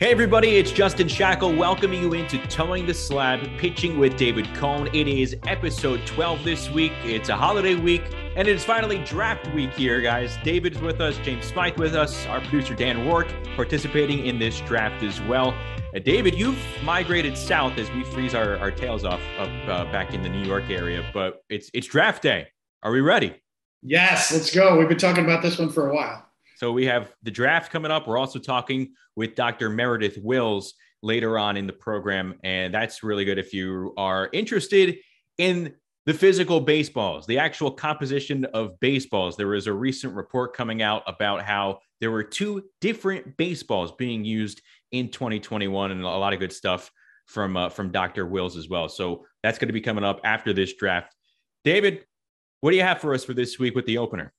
Hey, everybody, it's Justin Shackil welcoming you into Toeing the Slab, pitching with David Cone. It is episode 12 this week. It's a holiday week, and it is finally draft week here, guys. David's with us, James Smyth with us, our producer Dan Rourke participating in this draft as well. Uh, David, you've migrated south as we freeze our, our tails off up uh, back in the New York area, but it's it's draft day. Are we ready? Yes, let's go. We've been talking about this one for a while. So we have the draft coming up. We're also talking with Dr. Meredith Wills later on in the program. And that's really good if you are interested in the physical baseballs, the actual composition of baseballs. There was a recent report coming out about how there were two different baseballs being used in 2021 and a lot of good stuff from uh, from Dr. Wills as well. So that's going to be coming up after this draft. David, what do you have for us for this week with the opener?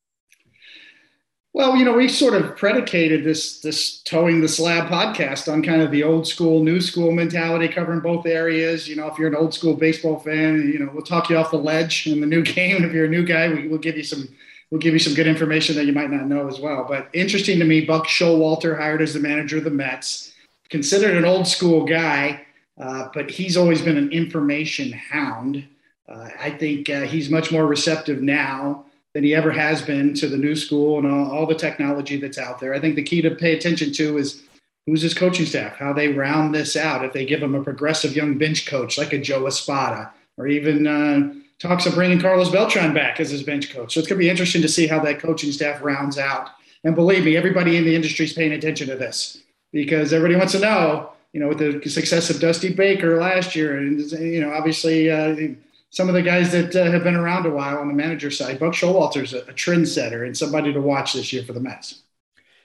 Well, you know, we sort of predicated this this toeing the slab podcast on kind of the old school, new school mentality, covering both areas. You know, if you're an old school baseball fan, you know, we'll talk you off the ledge in the new game. If you're a new guy, we, will give you some we'll give you some good information that you might not know as well. But interesting to me, Buck Showalter hired as the manager of the Mets, considered an old school guy, uh, but he's always been an information hound. Uh, I think uh, he's much more receptive now than he ever has been to the new school and all, all, the technology that's out there. I think the key to pay attention to is who's his coaching staff, how they round this out. If they give him a progressive young bench coach like a Joe Espada, or even uh, talks of bringing Carlos Beltran back as his bench coach. So it's going to be interesting to see how that coaching staff rounds out. And believe me, everybody in the industry is paying attention to this because everybody wants to know, you know, with the success of Dusty Baker last year, and you know, obviously. Uh, some of the guys that uh, have been around a while on the manager side. Buck Showalter's a, a trendsetter and somebody to watch this year for the Mets.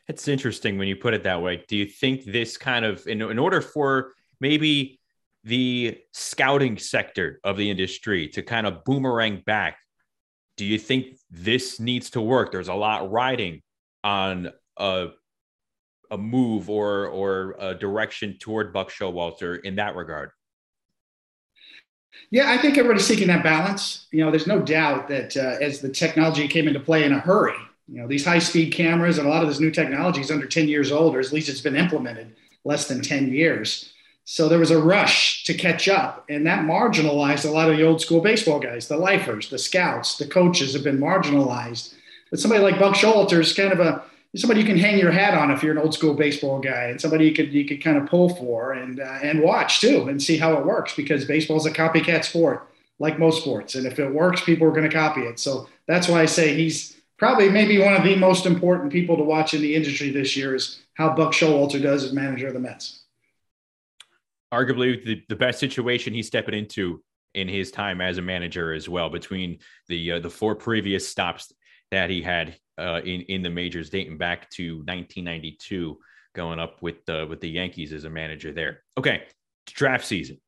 It's interesting when you put it that way. Do you think this kind of, in, in order for maybe the scouting sector of the industry to kind of boomerang back, do you think this needs to work? There's a lot riding on a a move or or a direction toward Buck Showalter in that regard. Yeah, I think everybody's seeking that balance. You know, there's no doubt that uh, as the technology came into play in a hurry, you know, these high speed cameras and a lot of this new technology is under 10 years old, or at least it's been implemented less than 10 years. So there was a rush to catch up, and that marginalized a lot of the old school baseball guys, the lifers, the scouts, the coaches have been marginalized. But somebody like Buck Showalter is kind of a somebody you can hang your hat on if you're an old school baseball guy, and somebody you could you could kind of pull for and uh, and watch too, and see how it works because baseball is a copycat sport, like most sports, and if it works, people are going to copy it. So that's why I say he's probably maybe one of the most important people to watch in the industry this year is how Buck Showalter does as manager of the Mets. Arguably, the, the best situation he's stepping into in his time as a manager as well. Between the uh, the four previous stops that he had uh, in in the majors dating back to 1992, going up with the with the Yankees as a manager there. Okay, draft season.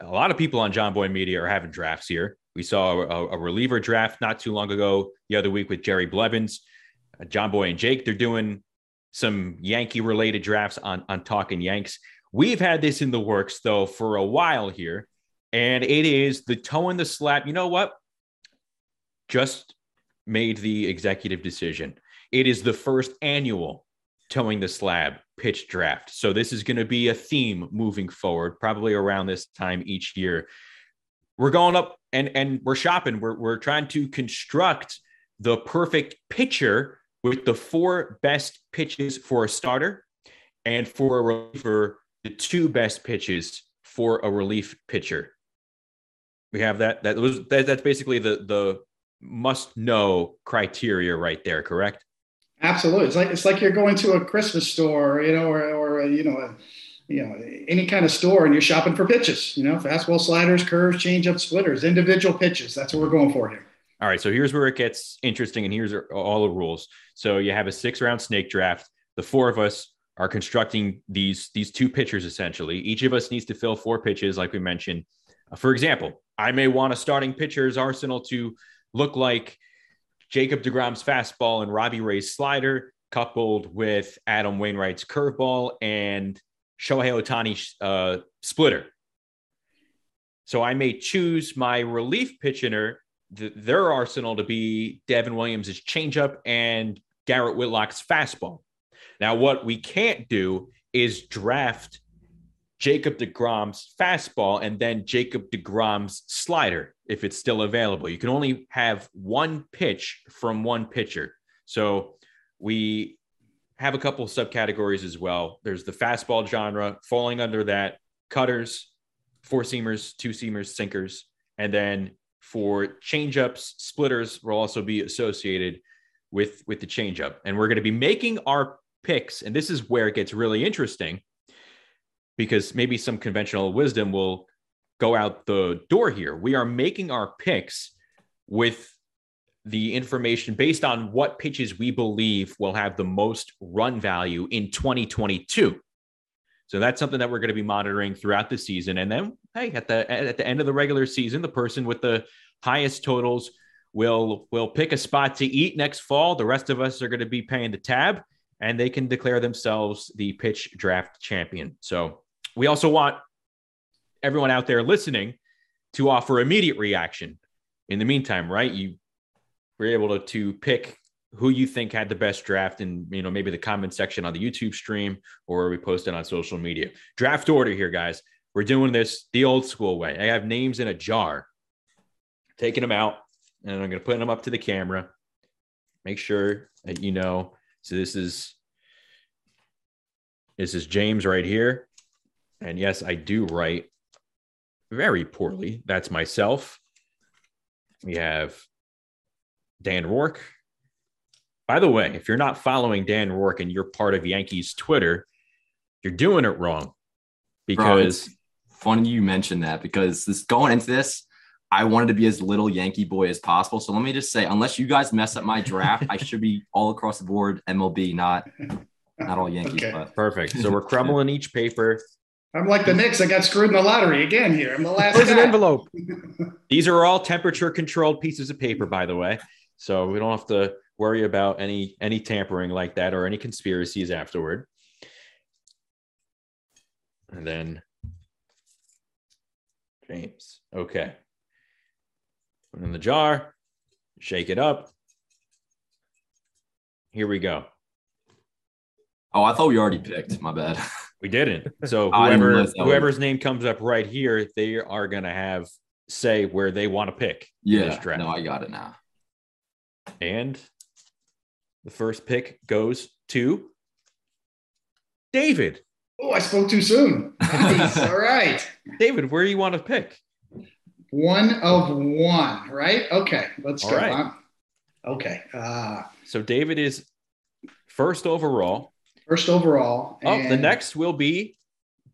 A lot of people on Jomboy Media are having drafts here. We saw a, a reliever draft not too long ago, the other week with Jerry Blevins, uh, Boy, and Jake. They're doing some Yankee related drafts on on Talking Yanks. We've had this in the works though for a while here, and it is the toeing the slab. You know what? Just made the executive decision. It is the first annual toeing the slab pitch draft. So this is going to be a theme moving forward, probably around this time each year. We're going up and and we're shopping. We're we're trying to construct the perfect pitcher with the four best pitches for a starter and for a reliever, the two best pitches for a relief pitcher. We have that. That was that, that's basically the the must know criteria right there, correct? Absolutely. It's like it's like you're going to a Christmas store, you know, or or you know, a, you know, any kind of store, and you're shopping for pitches. You know, fastball, sliders, curves, changeup, splitters, individual pitches. That's what we're going for here. All right. So here's where it gets interesting, and here's all the rules. So you have a six round snake draft. The four of us are constructing these these two pitchers essentially. Each of us needs to fill four pitches, like we mentioned. Uh, for example, I may want a starting pitcher's arsenal to look like Jacob DeGrom's fastball and Robbie Ray's slider, coupled with Adam Wainwright's curveball and Shohei Ohtani's uh, splitter. So I may choose my relief pitcher, th- their arsenal to be Devin Williams' changeup and Garrett Whitlock's fastball. Now, what we can't do is draft Jacob DeGrom's fastball and then Jacob DeGrom's slider if it's still available. You can only have one pitch from one pitcher. So we have a couple of subcategories as well. There's the fastball genre falling under that, cutters, four seamers, two seamers, sinkers, and then for changeups, splitters will also be associated with with the changeup. And we're going to be making our picks, and this is where it gets really interesting because maybe some conventional wisdom will go out the door here. We are making our picks with the information based on what pitches we believe will have the most run value in 2022. So that's something that we're going to be monitoring throughout the season. And then, hey, at the at the end of the regular season, the person with the highest totals will will pick a spot to eat next fall. The rest of us are going to be paying the tab, and they can declare themselves the pitch draft champion. So we also want everyone out there listening to offer immediate reaction. In the meantime, right? You were able to, to pick who you think had the best draft in you know maybe the comment section on the YouTube stream or we post it on social media. Draft order here, guys. We're doing this the old school way. I have names in a jar, taking them out, and I'm going to put them up to the camera. Make sure that you know. So this is this is James right here, and yes, I do write very poorly. That's myself. We have Dan Rourke. By the way, if you're not following Dan Rourke and you're part of Yankees Twitter, you're doing it wrong. Because Bro, funny you mentioned that because this going into this, I wanted to be as little Yankee boy as possible. So let me just say, unless you guys mess up my draft, I should be all across the board MLB, not not all Yankees. Okay. But. Perfect. So we're crumbling each paper. I'm like the Knicks. I got screwed in the lottery again here. I'm the last. There's an envelope. These are all temperature controlled pieces of paper, by the way. So we don't have to worry about any any tampering like that or any conspiracies afterward. And then James. Okay. Put in the jar, shake it up. Here we go. Oh, I thought we already picked. My bad. We didn't. So whoever whoever's name comes up right here, they are gonna have say where they want to pick. Yeah. No, I got it now. And the first pick goes to David. Oh, I spoke too soon. Nice. All right. David, where do you want to pick? One of one, right? Okay, let's All go. Right. Okay. Uh, so David is first overall. First overall. Oh, the next will be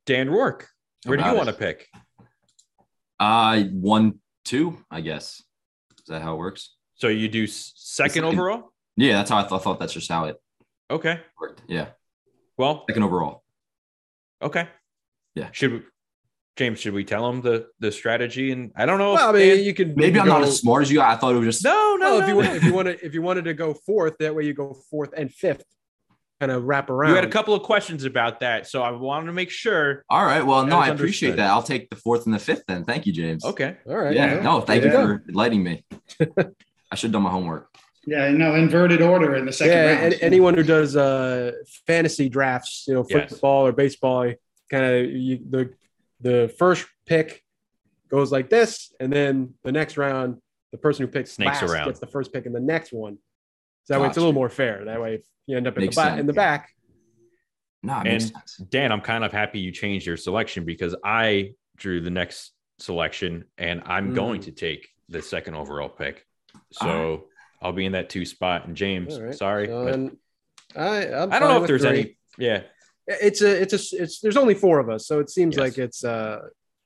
Dan Rourke. Where do you want to pick? Uh, one, two, I guess. Is that how it works? So you do second, second. overall? Yeah, that's how I, th- I thought that's just how it okay worked. Yeah. Well, second overall. Okay. Yeah. Should we, James? Should we tell him the the strategy? And I don't know. Well, I mean, you could maybe I'm go, not as smart as you. I thought it was just no, no. no if you if you wanted if you wanted to go fourth, that way you go fourth and fifth, kind of wrap around. You had a couple of questions about that, so I wanted to make sure. All right. Well, no, I appreciate understood. that. I'll take the fourth and the fifth then. Thank you, James. Okay. All right. Yeah. yeah. No, thank yeah. you for enlightening me. I should have done my homework. Yeah, no, inverted order in the second yeah, round. anyone who does uh, fantasy drafts, you know, football yes. or baseball, kind of the the first pick goes like this, and then the next round, the person who picks snakes last around gets the first pick in the next one. So that gotcha. way, it's a little more fair. That way, if you end up in the, ba- in the back. No, and Dan, I'm kind of happy you changed your selection because I drew the next selection, and I'm mm. going to take the second overall pick. So right. I'll be in that two spot. And James, right. sorry, so I I'm I don't know if there's three. any. Yeah, it's a it's a it's there's only four of us, so it seems yes. like it's uh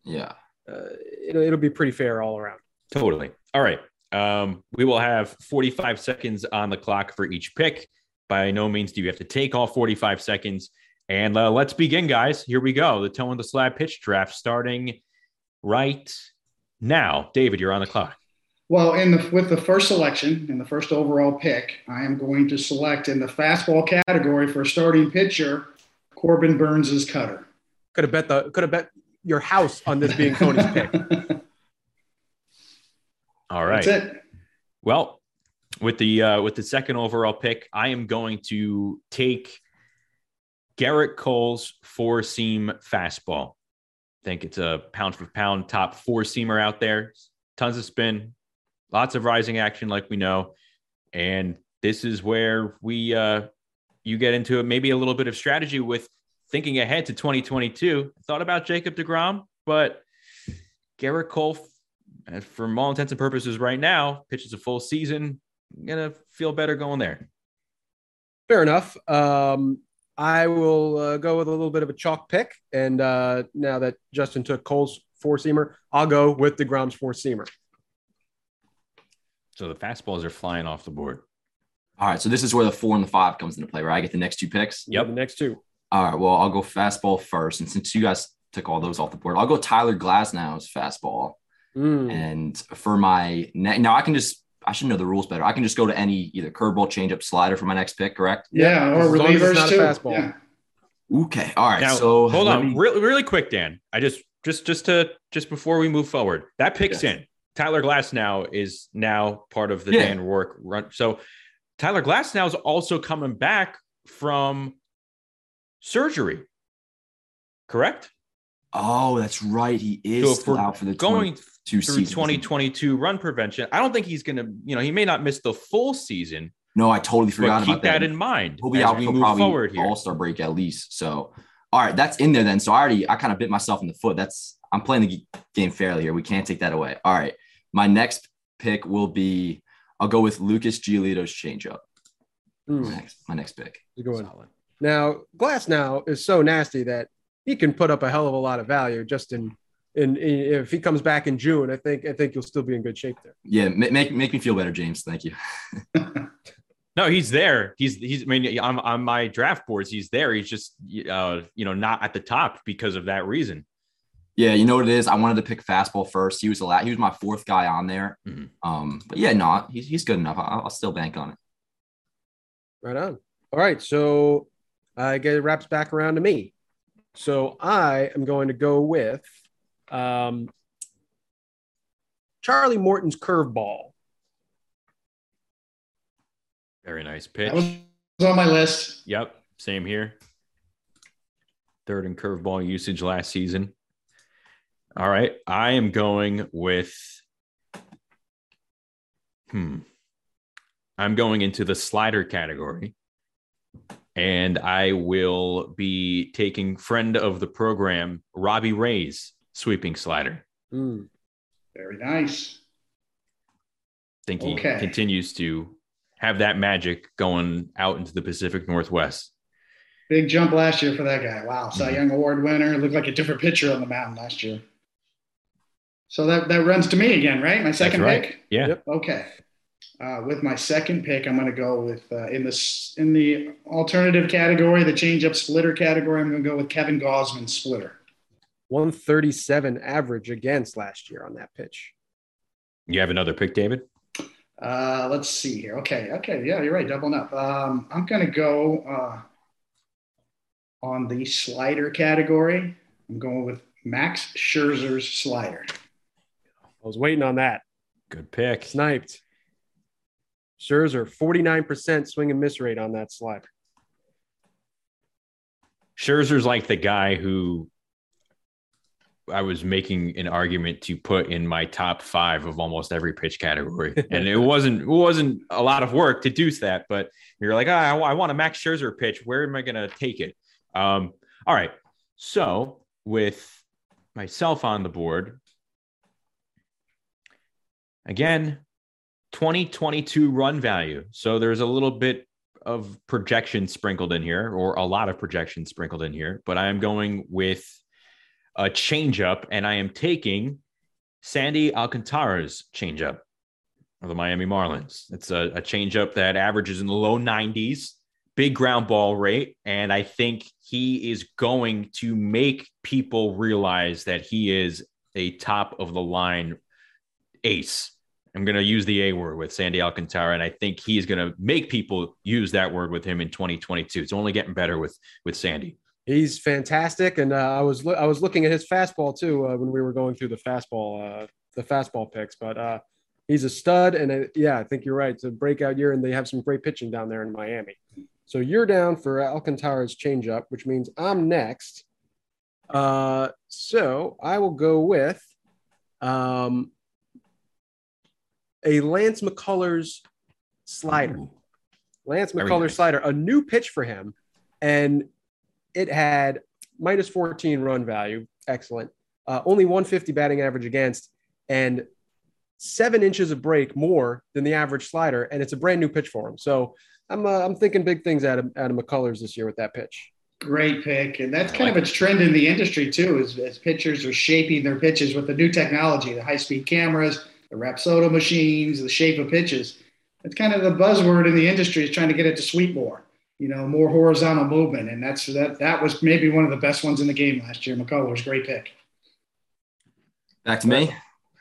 yeah uh, it'll it'll be pretty fair all around. Totally. All right. Um, we will have 45 seconds on the clock for each pick. By no means do you have to take all 45 seconds. And uh, let's begin, guys. Here we go. The toeing the slab pitch draft starting right now. David, you're on the clock. Well, in the with the first selection and the first overall pick, I am going to select in the fastball category for a starting pitcher, Corbin Burnes's cutter. Could have bet the could have bet your house on this being Coney's pick. All right. That's it. Well, with the uh, with the second overall pick, I am going to take Gerrit Cole's four seam fastball. I think it's a pound for pound top four seamer out there. Tons of spin, lots of rising action, like we know. And this is where we uh you get into maybe a little bit of strategy with thinking ahead to 2022. Thought about Jacob DeGrom, but Gerrit Cole, for all intents and purposes, right now pitches a full season. I'm gonna feel better going there. Fair enough. Um, I will uh, go with a little bit of a chalk pick, and uh, now that Justin took Cole's four seamer, I'll go with DeGrom's four seamer. So the fastballs are flying off the board. All right, so this is where the four and the five comes into play, right? I get the next two picks. Yep, the next two. All right, well, I'll go fastball first, and since you guys took all those off the board, I'll go Tyler Glasnow's fastball. Mm. And for my ne- now, I can just I should know the rules better. I can just go to any either curveball, changeup, slider for my next pick, correct? Yeah, or relievers too. Yeah. Okay. All right. Now, so hold on, me... really, really quick, Dan. I just just just to just before we move forward, that picks yes. in. Tyler Glasnow is now part of the yeah. Dan Rourke run. So Tyler Glasnow is also coming back from surgery. Correct? Oh, that's right. He is so out for the going through 2022 run prevention. I don't think he's going to, you know, he may not miss the full season. No, I totally forgot keep about that. that in mind. He'll be out We for probably All Star break at least. So, all right, that's in there then. So I already, I kind of bit myself in the foot. That's I'm playing the game fairly here. We can't take that away. All right, my next pick will be I'll go with Lucas Giolito's changeup. Mm. My, next, my next pick. You're going Solid. Now, is so nasty that he can put up a hell of a lot of value just in and if he comes back in June, I think I think you'll still be in good shape there. Yeah, make make me feel better, James. Thank you. no, he's there. He's he's. I mean, on on my draft boards, he's there. He's just uh, you know not at the top because of that reason. Yeah, you know what it is. I wanted to pick fastball first. He was a lot. He was my fourth guy on there. Mm-hmm. Um, but yeah, no, he's he's good enough. I'll, I'll still bank on it. Right on. All right, so I get it wraps back around to me. So I am going to go with um, Charlie Morton's curveball. Very nice pitch. That was on my list. Yep, same here. Third in curveball usage last season. All right, I am going with. Hmm. I'm going into the slider category and I will be taking friend of the program, Robbie Ray's sweeping slider. Mm. Very nice. I think he okay. continues to have that magic going out into the Pacific Northwest. Big jump last year for that guy. Wow. Cy mm-hmm. Young Award winner. Looked like a different pitcher on the mountain last year. So that, that runs to me again, right? My second right. pick? Yeah. Yep. Okay. Uh, with my second pick, I'm going to go with uh, in this in the alternative category, the changeup splitter category. I'm going to go with Kevin Gausman splitter. 137 average against last year on that pitch. You have another pick, David? Uh, let's see here. Okay, okay, yeah, you're right. Doubling up. Um, I'm going to go uh, on the slider category. I'm going with Max Scherzer's slider. I was waiting on that. Good pick. Sniped. Scherzer, 49% swing and miss rate on that slider. Scherzer's like the guy who I was making an argument to put in my top five of almost every pitch category, and it wasn't it wasn't a lot of work to do that. But you're like, oh, I, I want a Max Scherzer pitch. Where am I going to take it? Um, all right. So with myself on the board, again, 2022 run value. So there's a little bit of projection sprinkled in here, or a lot of projection sprinkled in here, but I am going with a changeup, and I am taking Sandy Alcantara's changeup of the Miami Marlins. It's a, a changeup that averages in the low 90s, big ground ball rate, and I think he is going to make people realize that he is a top of the line ace I'm going to use the A word with Sandy Alcantara, and I think he's going to make people use that word with him in 2022. It's only getting better with with Sandy. He's fantastic, and uh, I was lo- I was looking at his fastball too uh, when we were going through the fastball uh, the fastball picks, but uh, he's a stud, and uh, yeah, I think you're right. It's a breakout year, and they have some great pitching down there in Miami. So you're down for Alcantara's changeup, which means I'm next. Uh, so I will go with um, a Lance McCullers slider. Lance McCullers slider, a new pitch for him. And it had minus 14 run value. Excellent. Uh, only 150 batting average against, and seven inches of break more than the average slider. And it's a brand new pitch for him. So I'm, uh, I'm thinking big things out of, out of McCullers this year with that pitch. Great pick. And that's kind of a trend in the industry, too, as, as pitchers are shaping their pitches with the new technology, the high speed cameras, the Rapsodo machines, the shape of pitches. It's kind of the buzzword in the industry is trying to get it to sweep more, you know, more horizontal movement. And that's that that was maybe one of the best ones in the game last year. McCullers was a great pick. Back to me.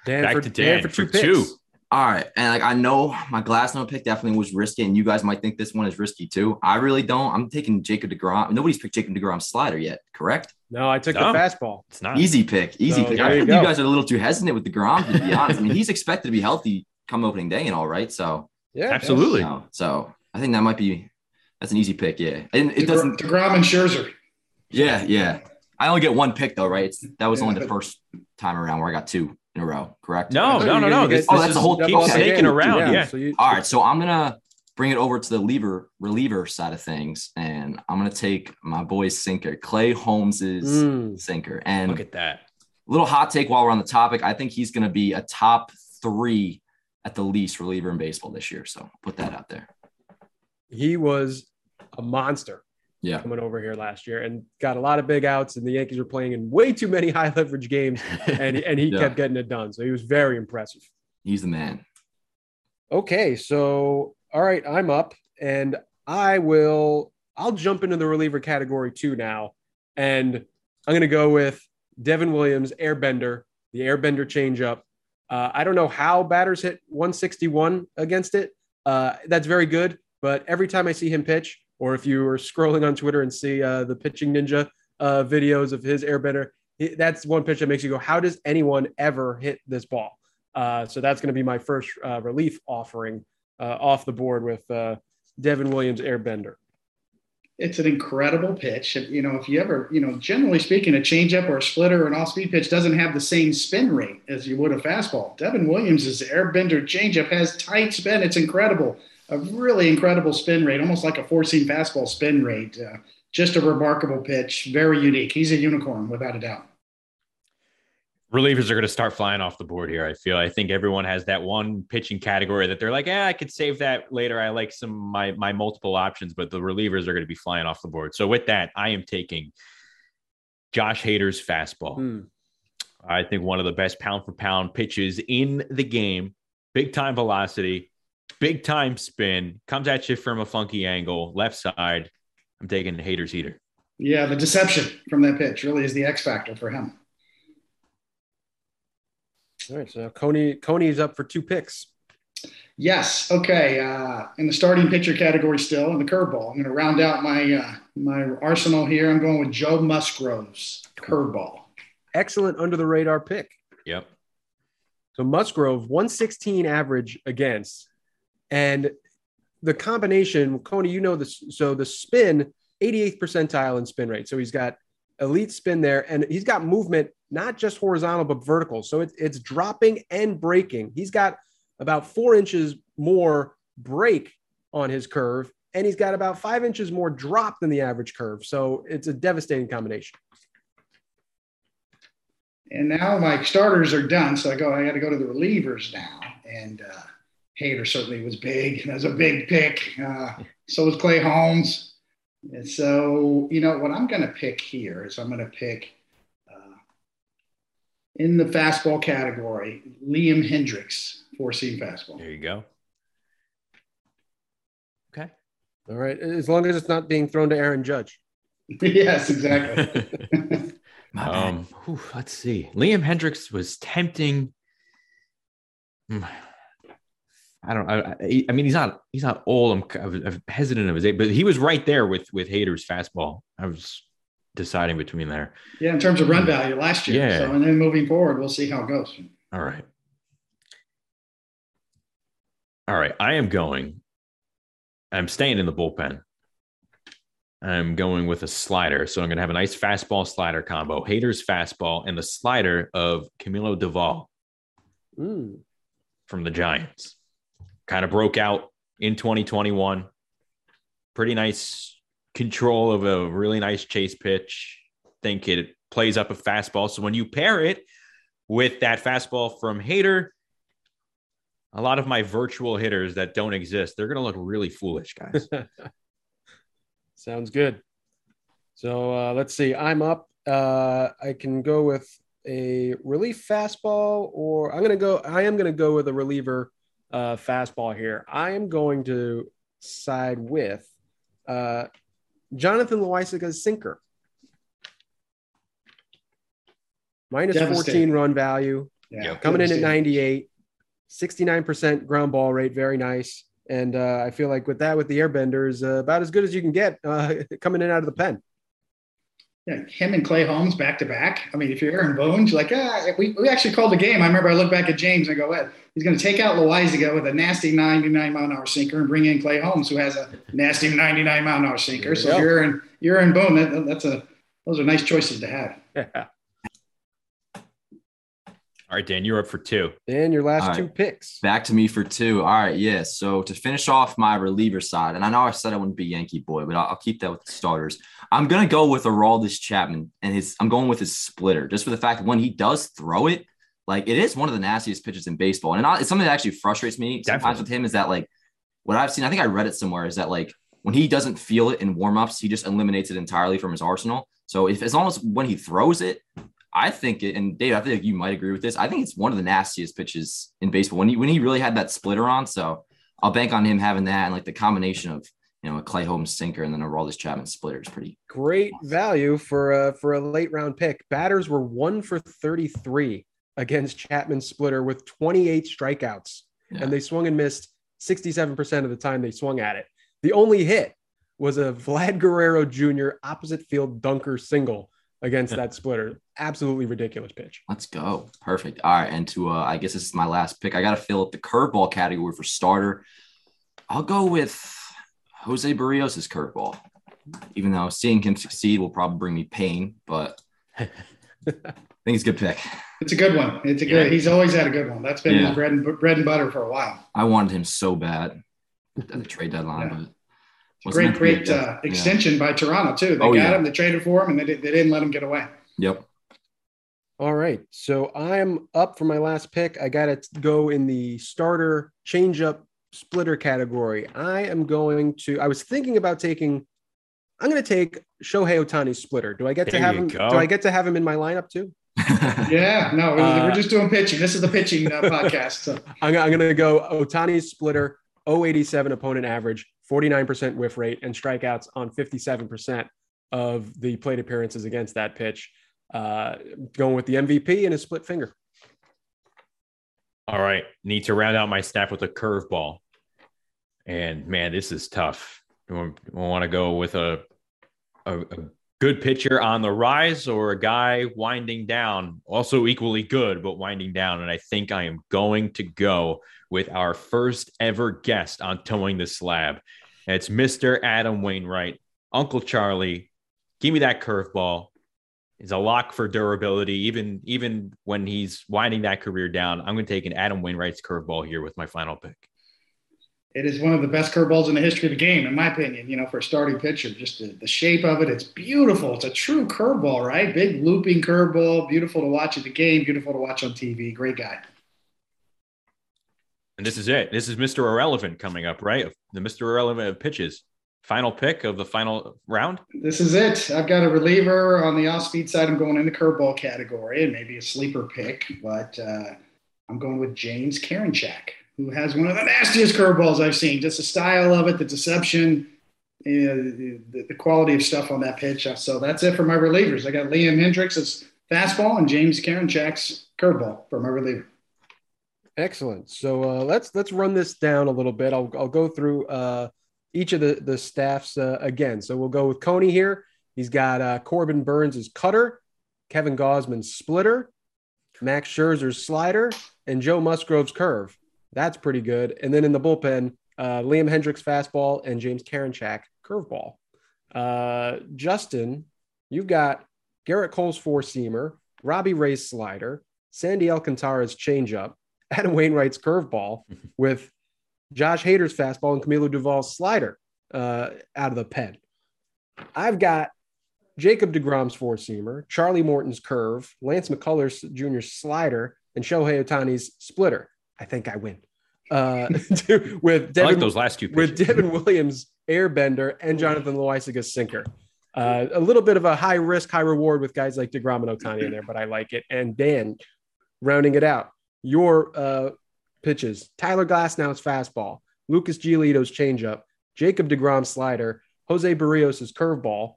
Dan Back for, to Dan, Dan for, two, for two. All right. And like I know my Glasnow pick definitely was risky, and you guys might think this one is risky too. I really don't. I'm taking Jacob DeGrom. Nobody's picked Jacob DeGrom slider yet, correct? No, I took no, the fastball. It's not easy pick. Easy pick. I think you, you guys are a little too hesitant with the DeGrom, to be honest. I mean, he's expected to be healthy come opening day and all right. So yeah, absolutely. So, so I think that might be that's an easy pick. Yeah. And it doesn't DeGrom and Scherzer. Yeah, yeah. I only get one pick though, right? It's, that was yeah, only the first time around where I got two in a row, correct? No, no, no, no. This, oh, that's the whole keep snaking around. Yeah. yeah. So you, All right. So I'm gonna bring it over to the lever reliever side of things, and I'm gonna take my boy's sinker, Clay Holmes's mm. sinker. And look at that. Little hot take while we're on the topic. I think he's gonna be a top three at the least reliever in baseball this year. So put that out there. He was a monster yeah. coming over here last year and got a lot of big outs. And the Yankees were playing in way too many high leverage games, and and he yeah. kept getting it done. So he was very impressive. He's the man. Okay, so all right, I'm up, and I will. I'll jump into the reliever category too now, and I'm going to go with Devin Williams, Airbender, the Airbender changeup. Uh, I don't know how batters hit 161 against it. Uh, that's very good, but every time I see him pitch, or if you are scrolling on Twitter and see uh, the pitching ninja uh, videos of his airbender, that's one pitch that makes you go, how does anyone ever hit this ball? Uh, so that's going to be my first uh, relief offering uh, off the board with uh, Devin Williams airbender. It's an incredible pitch. You know, if you ever, you know, generally speaking, a changeup or a splitter or an off-speed pitch doesn't have the same spin rate as you would a fastball. Devin Williams' airbender changeup has tight spin. It's incredible a really incredible spin rate, almost like a four seam fastball spin rate. Uh, just a remarkable pitch, very unique. He's a unicorn without a doubt. Relievers are going to start flying off the board here. I feel. I think everyone has that one pitching category that they're like, yeah, I could save that later. I like some my my multiple options, but the relievers are going to be flying off the board. So with that, I am taking Josh Hader's fastball. Hmm. I think one of the best pound for pound pitches in the game. Big time velocity big time spin, comes at you from a funky angle, left side. I'm taking the Hader's Heater. Yeah, the deception from that pitch really is the X factor for him. All right, so Coney Coney is up for two picks. Yes. Okay. Uh, in the starting pitcher category, still in the curveball, I'm going to round out my uh, my arsenal here. I'm going with Joe Musgrove's curveball. Excellent under the radar pick. Yep. So Musgrove 116 average against and the combination, Coney, you know this. So the spin, 88th percentile in spin rate. So he's got elite spin there, and he's got movement, not just horizontal, but vertical. So it, it's dropping and breaking. He's got about four inches more break on his curve, and he's got about five inches more drop than the average curve. So it's a devastating combination. And now my starters are done. So I go, I got to go to the relievers now. And, uh, Hader certainly was big. That was a big pick. Uh, so was Clay Holmes. And so, you know, what I'm going to pick here is I'm going to pick uh, in the fastball category, Liam Hendriks, four seam fastball. There you go. Okay. All right. As long as it's not being thrown to Aaron Judge. yes, exactly. um, whew, let's see. Liam Hendriks was tempting. Hmm, I don't. I, I mean, he's not. He's not old. I'm, I'm hesitant of his age, but he was right there with with Hader's fastball. I was deciding between there. Yeah, in terms of run value last year. Yeah. So, and then moving forward, we'll see how it goes. All right. All right. I am going. I'm staying in the bullpen. I'm going with a slider. So I'm going to have a nice fastball slider combo. Hader's fastball and the slider of Camilo Doval Mm. from the Giants. Kind of broke out in 2021. Pretty nice control of a really nice chase pitch. Think it plays up a fastball. So when you pair it with that fastball from Hader, a lot of my virtual hitters that don't exist, they're going to look really foolish, guys. Sounds good. So uh, let's see. I'm up. Uh, I can go with a relief fastball, or I'm gonna go. I am gonna go with a reliever uh, fastball here. I am going to side with uh, Jonathan Loaisiga's sinker. Minus 14 run value, Yeah, Yep. coming in at devastating. 98, 69% ground ball rate, very nice. And uh, I feel like with that, with the airbenders, uh, about as good as you can get uh, coming in out of the pen. Yeah, him and Clay Holmes back to back. I mean, if you're Aaron Boone's, you're like, ah, we, we actually called the game. I remember I look back at James and I go, what? He's going to take out Loaisiga with a nasty 99 mile an hour sinker and bring in Clay Holmes, who has a nasty 99 mile an hour sinker. So you're in, you're in Boone, that, that's a, those are nice choices to have. All right, Dan, you're up for two. and your last All right. two picks. Back to me for two. All right, yeah. So to finish off my reliever side, and I know I said I wouldn't be Yankee boy, but I'll, I'll keep that with the starters. I'm gonna go with Aroldis Chapman, and his. I'm going with his splitter, just for the fact that when he does throw it, like it is one of the nastiest pitches in baseball, and it's something that actually frustrates me sometimes with him. Is that like what I've seen? I think I read it somewhere. Is that like when he doesn't feel it in warmups, he just eliminates it entirely from his arsenal. So if as long as when he throws it, I think it, and Dave, I think you might agree with this. I think it's one of the nastiest pitches in baseball when he when he really had that splitter on. So I'll bank on him having that and like the combination of you know a Clay Holmes sinker and then a Aroldis Chapman splitter is pretty. Great value for a, for a late round pick. Batters were one for 33 against Chapman splitter with 28 strikeouts, Yeah. and they swung and missed 67% of the time they swung at it. The only hit was a Vlad Guerrero Jr. opposite field dunker single against that splitter. Absolutely ridiculous pitch. Let's go. Perfect. All right. And to, uh, I guess this is my last pick. I got to fill up the curveball category for starter. I'll go with Jose Berrios' curveball, even though seeing him succeed will probably bring me pain, but I think it's a good pick. It's a good one. It's a good. Yeah. He's always had a good one. That's been Yeah. his bread and bread and butter for a while. I wanted him so bad at the trade deadline, Yeah. but wasn't Great, great a- uh, yeah. extension by Toronto too. They Oh, got yeah. him. They traded for him, and they, did, they didn't let him get away. Yep. All right. So I'm up for my last pick. I got to go in the starter changeup splitter category. I am going to, I was thinking about taking, I'm going to take Shohei Ohtani's splitter. Do I get to have him? go. Do I get to have him in my lineup too? Yeah, no, we're, Uh, we're just doing pitching. This is the pitching uh, podcast. So I'm, I'm going to go Ohtani's splitter, 087 opponent average, 49% whiff rate, and strikeouts on 57% of the plate appearances against that pitch. Uh, going with the MVP and his split finger. All right. Need to round out my staff with a curveball. And man, this is tough. I want to go with a, a, a good pitcher on the rise or a guy winding down, also equally good, but winding down? And I think I am going to go with our first ever guest on Toeing the Slab. It's Mr. Adam Wainwright, Uncle Charlie. Give me that curveball is a lock for durability. Even even when he's winding that career down, I'm going to take an Adam Wainwright's curveball here with my final pick. it is one of the best curveballs in the history of the game, in my opinion. You know, for a starting pitcher, just the, the shape of it, it's beautiful. It's a true curveball, right? Big looping curveball, beautiful to watch at the game, beautiful to watch on TV. Great guy. And this is it. This is Mr. Irrelevant coming up, right? The Mr. Irrelevant of pitches. Final pick of the final round. This is it. I've got a reliever on the off-speed side. I'm going in the curveball category and maybe a sleeper pick, but uh, I'm going with James Karinchak, who has one of the nastiest curveballs I've seen. Just the style of it, the deception, uh, the, the quality of stuff on that pitch. So that's it for my relievers. I got Liam Hendriks' fastball and James Karinchak's curveball for my reliever. Excellent. So uh, let's let's run this down a little bit. I'll I'll go through uh, each of the the staffs uh, again. So we'll go with Coney here. He's got uh, Corbin Burnes' cutter, Kevin Gausman's splitter, Max Scherzer's slider, and Joe Musgrove's curve. That's pretty good. And then in the bullpen, uh, Liam Hendriks fastball and James Karinchak curveball. Uh, Justin, you've got Gerrit Cole's four seamer, Robbie Ray's slider, Sandy Alcantara's changeup, Adam Wainwright's curveball with Josh Hader's fastball and Camilo Doval's slider uh, out of the pen. I've got Jacob DeGrom's four seamer, Charlie Morton's curve, Lance McCullers Jr.'s slider, and Shohei Ohtani's splitter. I think I win. Uh, with Devin, I like those last two pitches. with Devin Williams airbender and Jonathan Loaisiga's sinker. Uh, a little bit of a high risk, high reward with guys like DeGrom and Ohtani in there, but I like it. And Dan, rounding it out, your uh, pitches. Tyler Glass Glasnow's fastball, Lucas Giolito's changeup, Jacob DeGrom slider, Jose Berrios' curveball.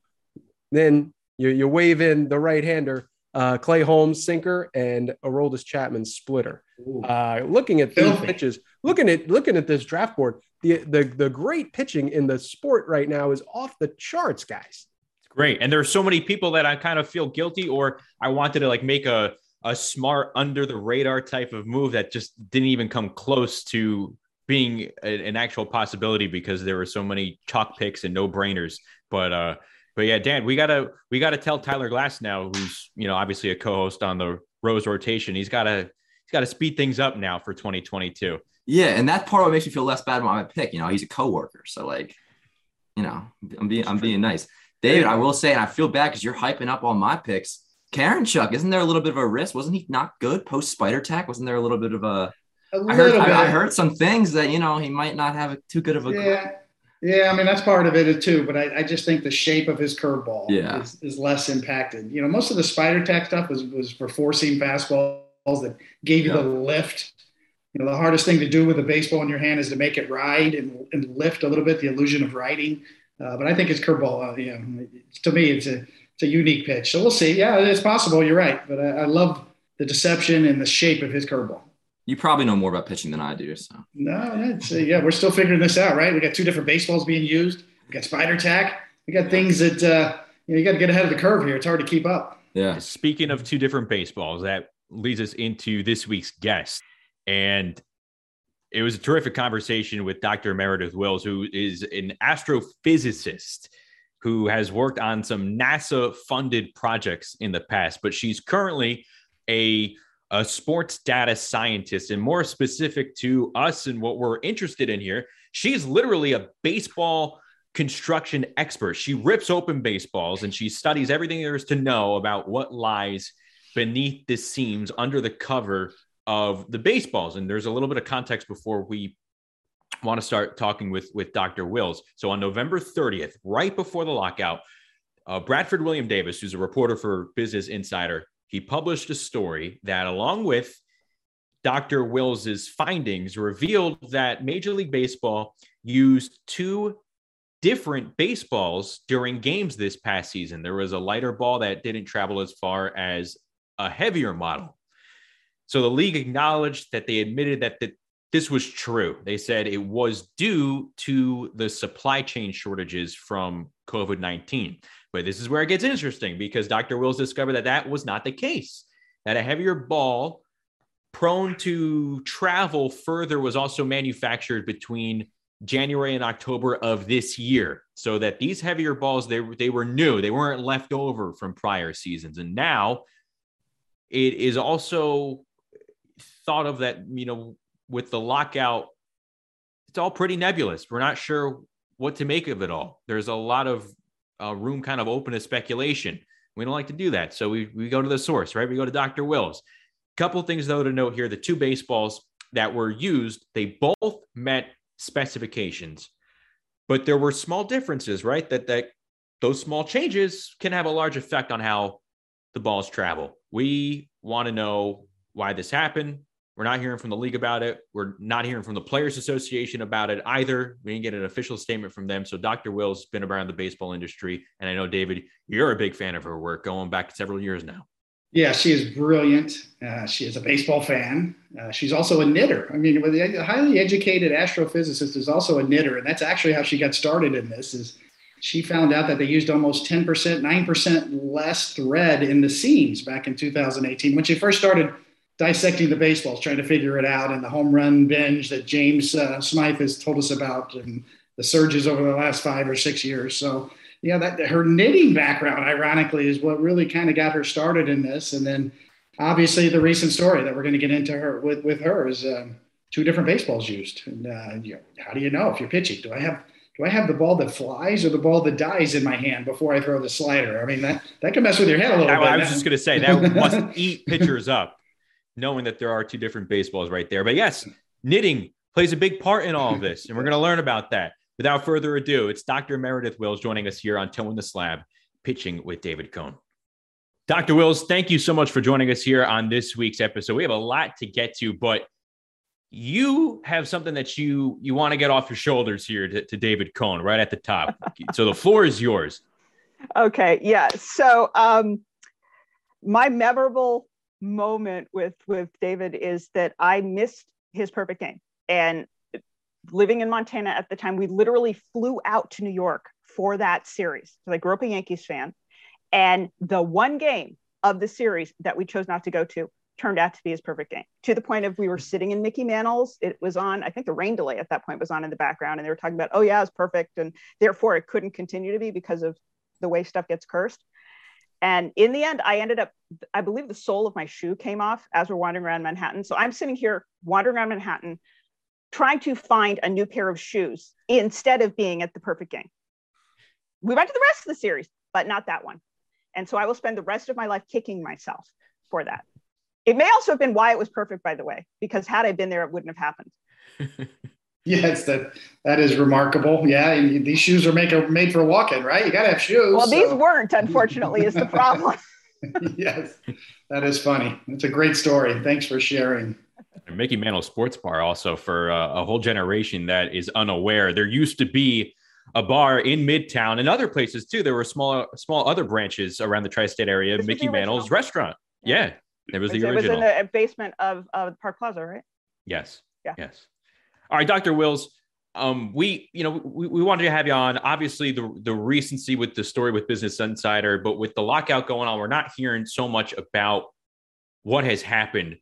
Then you, you wave in the right hander, uh, Clay Holmes sinker and Aroldis Chapman splitter. Uh, looking at these pitches, looking at looking at this draft board, the, the the great pitching in the sport right now is off the charts, guys. Great, and there are so many people that I kind of feel guilty, or I wanted to like make a a smart under the radar type of move that just didn't even come close to being a, an actual possibility because there were so many chalk picks and no brainers. But uh, but yeah, Dan, we gotta we gotta tell Tyler Glasnow, who's you know obviously a co-host on the Rose rotation, he's gotta he's gotta speed things up now for 2022. Yeah, and that's part of what makes me feel less bad about my pick. You know, he's a coworker, so like, you know, I'm being I'm being nice. David, I will say, and I feel bad because you're hyping up all my picks. Karinchak, isn't there a little bit of a risk? Wasn't he not good post spider tack? Wasn't there a little bit of a? a I heard I, I, heard some things that you know he might not have a, too good of a. Yeah, yeah. I mean that's part of it too, but I, I just think the shape of his curveball yeah. is, is, less impacted. You know, most of the spider tack stuff was was for four seam fastballs that gave you yeah. the lift. You know, the hardest thing to do with a baseball in your hand is to make it ride and, and lift a little bit, the illusion of riding. Uh, but I think his curveball, uh, you know, to me, it's a it's a unique pitch. So we'll see. Yeah, it's possible. You're right, but I, I love the deception and the shape of his curveball. You probably know more about pitching than I do. So no, that's, uh, yeah, we're still figuring this out, right? We got two different baseballs being used. We got spider tack. We got things that uh, you, know, you got to get ahead of the curve here. It's hard to keep up. Yeah. Speaking of two different baseballs, that leads us into this week's guest, and it was a terrific conversation with Dr. Meredith Wills, who is an astrophysicist who has worked on some NASA funded projects in the past, but she's currently a, a sports data scientist. And more specific to us and what we're interested in here, she's literally a baseball construction expert. She rips open baseballs and she studies everything there is to know about what lies beneath the seams under the cover of the baseballs. And there's a little bit of context before we want to start talking with with Dr. Wills. So on November 30th, right before the lockout, uh, Bradford William Davis, who's a reporter for Business Insider, he published a story that, along with Dr. Wills's findings, revealed that Major League Baseball used two different baseballs during games this past season. There was a lighter ball that didn't travel as far as a heavier model. So the league acknowledged that they admitted that the, this was true. They said it was due to the supply chain shortages from COVID 19. But this is where it gets interesting because Dr. Wills discovered that that was not the case, that a heavier ball prone to travel further was also manufactured between January and October of this year. So that these heavier balls, they, they were new, they weren't left over from prior seasons. And now it is also thought of that, you know, with the lockout, it's all pretty nebulous. We're not sure what to make of it all. There's a lot of uh, room kind of open to speculation. We don't like to do that. So we, we go to the source, right? We go to Dr. Wills. Couple things though to note here: the two baseballs that were used, they both met specifications, but there were small differences, right? That that those small changes can have a large effect on how the balls travel. We want to know why this happened, we're not hearing from the league about it. We're not hearing from the Players Association about it either. We didn't get an official statement from them. So Dr. Will's been around the baseball industry. And I know, David, you're a big fan of her work going back several years now. Yeah, she is brilliant. Uh, she is a baseball fan. Uh, she's also a knitter. I mean, a highly educated astrophysicist is also a knitter, and that's actually how she got started in this. Is she found out that they used almost 10%, 9% less thread in the seams back in 2018 when she first started dissecting the baseballs, trying to figure it out, and the home run binge that James uh, Smyth has told us about, and the surges over the last five or six years. So yeah, that her knitting background, ironically, is what really kind of got her started in this. And then obviously the recent story that we're going to get into her with, with her is um, two different baseballs used. And uh, you know, how do you know if you're pitching? Do I have do I have the ball that flies or the ball that dies in my hand before I throw the slider? I mean, that, that can mess with your head a little I, bit. I was just going to say that must eat pitchers up, knowing that there are two different baseballs right there. But yes, knitting plays a big part in all of this, and we're going to learn about that. Without further ado, it's Dr. Meredith Wills joining us here on Toeing the Slab, pitching with David Cone. Dr. Wills, thank you so much for joining us here on this week's episode. We have a lot to get to, but you have something that you you want to get off your shoulders here to, to David Cone right at the top. so the floor is yours. Okay, yeah. So um, my memorable moment with with David is that I missed his perfect game, and living in Montana at the time, we literally flew out to New York for that series. So I grew up a Yankees fan, and the one game of the series that we chose not to go to turned out to be his perfect game to the point of we were sitting in Mickey Mantle's. It was on, I think the rain delay at that point was on in the background, and they were talking about, oh, yeah, it's perfect. And therefore it couldn't continue to be because of the way stuff gets cursed. And in the end, I ended up, I believe the sole of my shoe came off as we're wandering around Manhattan. So I'm sitting here wandering around Manhattan, trying to find a new pair of shoes instead of being at the perfect game. We went to the rest of the series, but not that one. And so I will spend the rest of my life kicking myself for that. It may also have been why it was perfect, by the way, because had I been there, it wouldn't have happened. yes, that that is remarkable. Yeah, these shoes are made made for walking, right? You got to have shoes. Well, so. these weren't, unfortunately, is the problem. yes, that is funny. It's a great story. Thanks for sharing. And Mickey Mantle Sports Bar also for uh, a whole generation that is unaware. There used to be a bar in Midtown and other places too. There were small, small other branches around the tri-state area. This Mickey Mantle's restaurant. Yeah. yeah. It was the it original. It was in the basement of, of Park Plaza, right? Yes. Yeah. Yes. All right, Dr. Wills. Um, we, you know, we, we wanted to have you on. Obviously, the the recency with the story with Business Insider, but with the lockout going on, we're not hearing so much about what has happened.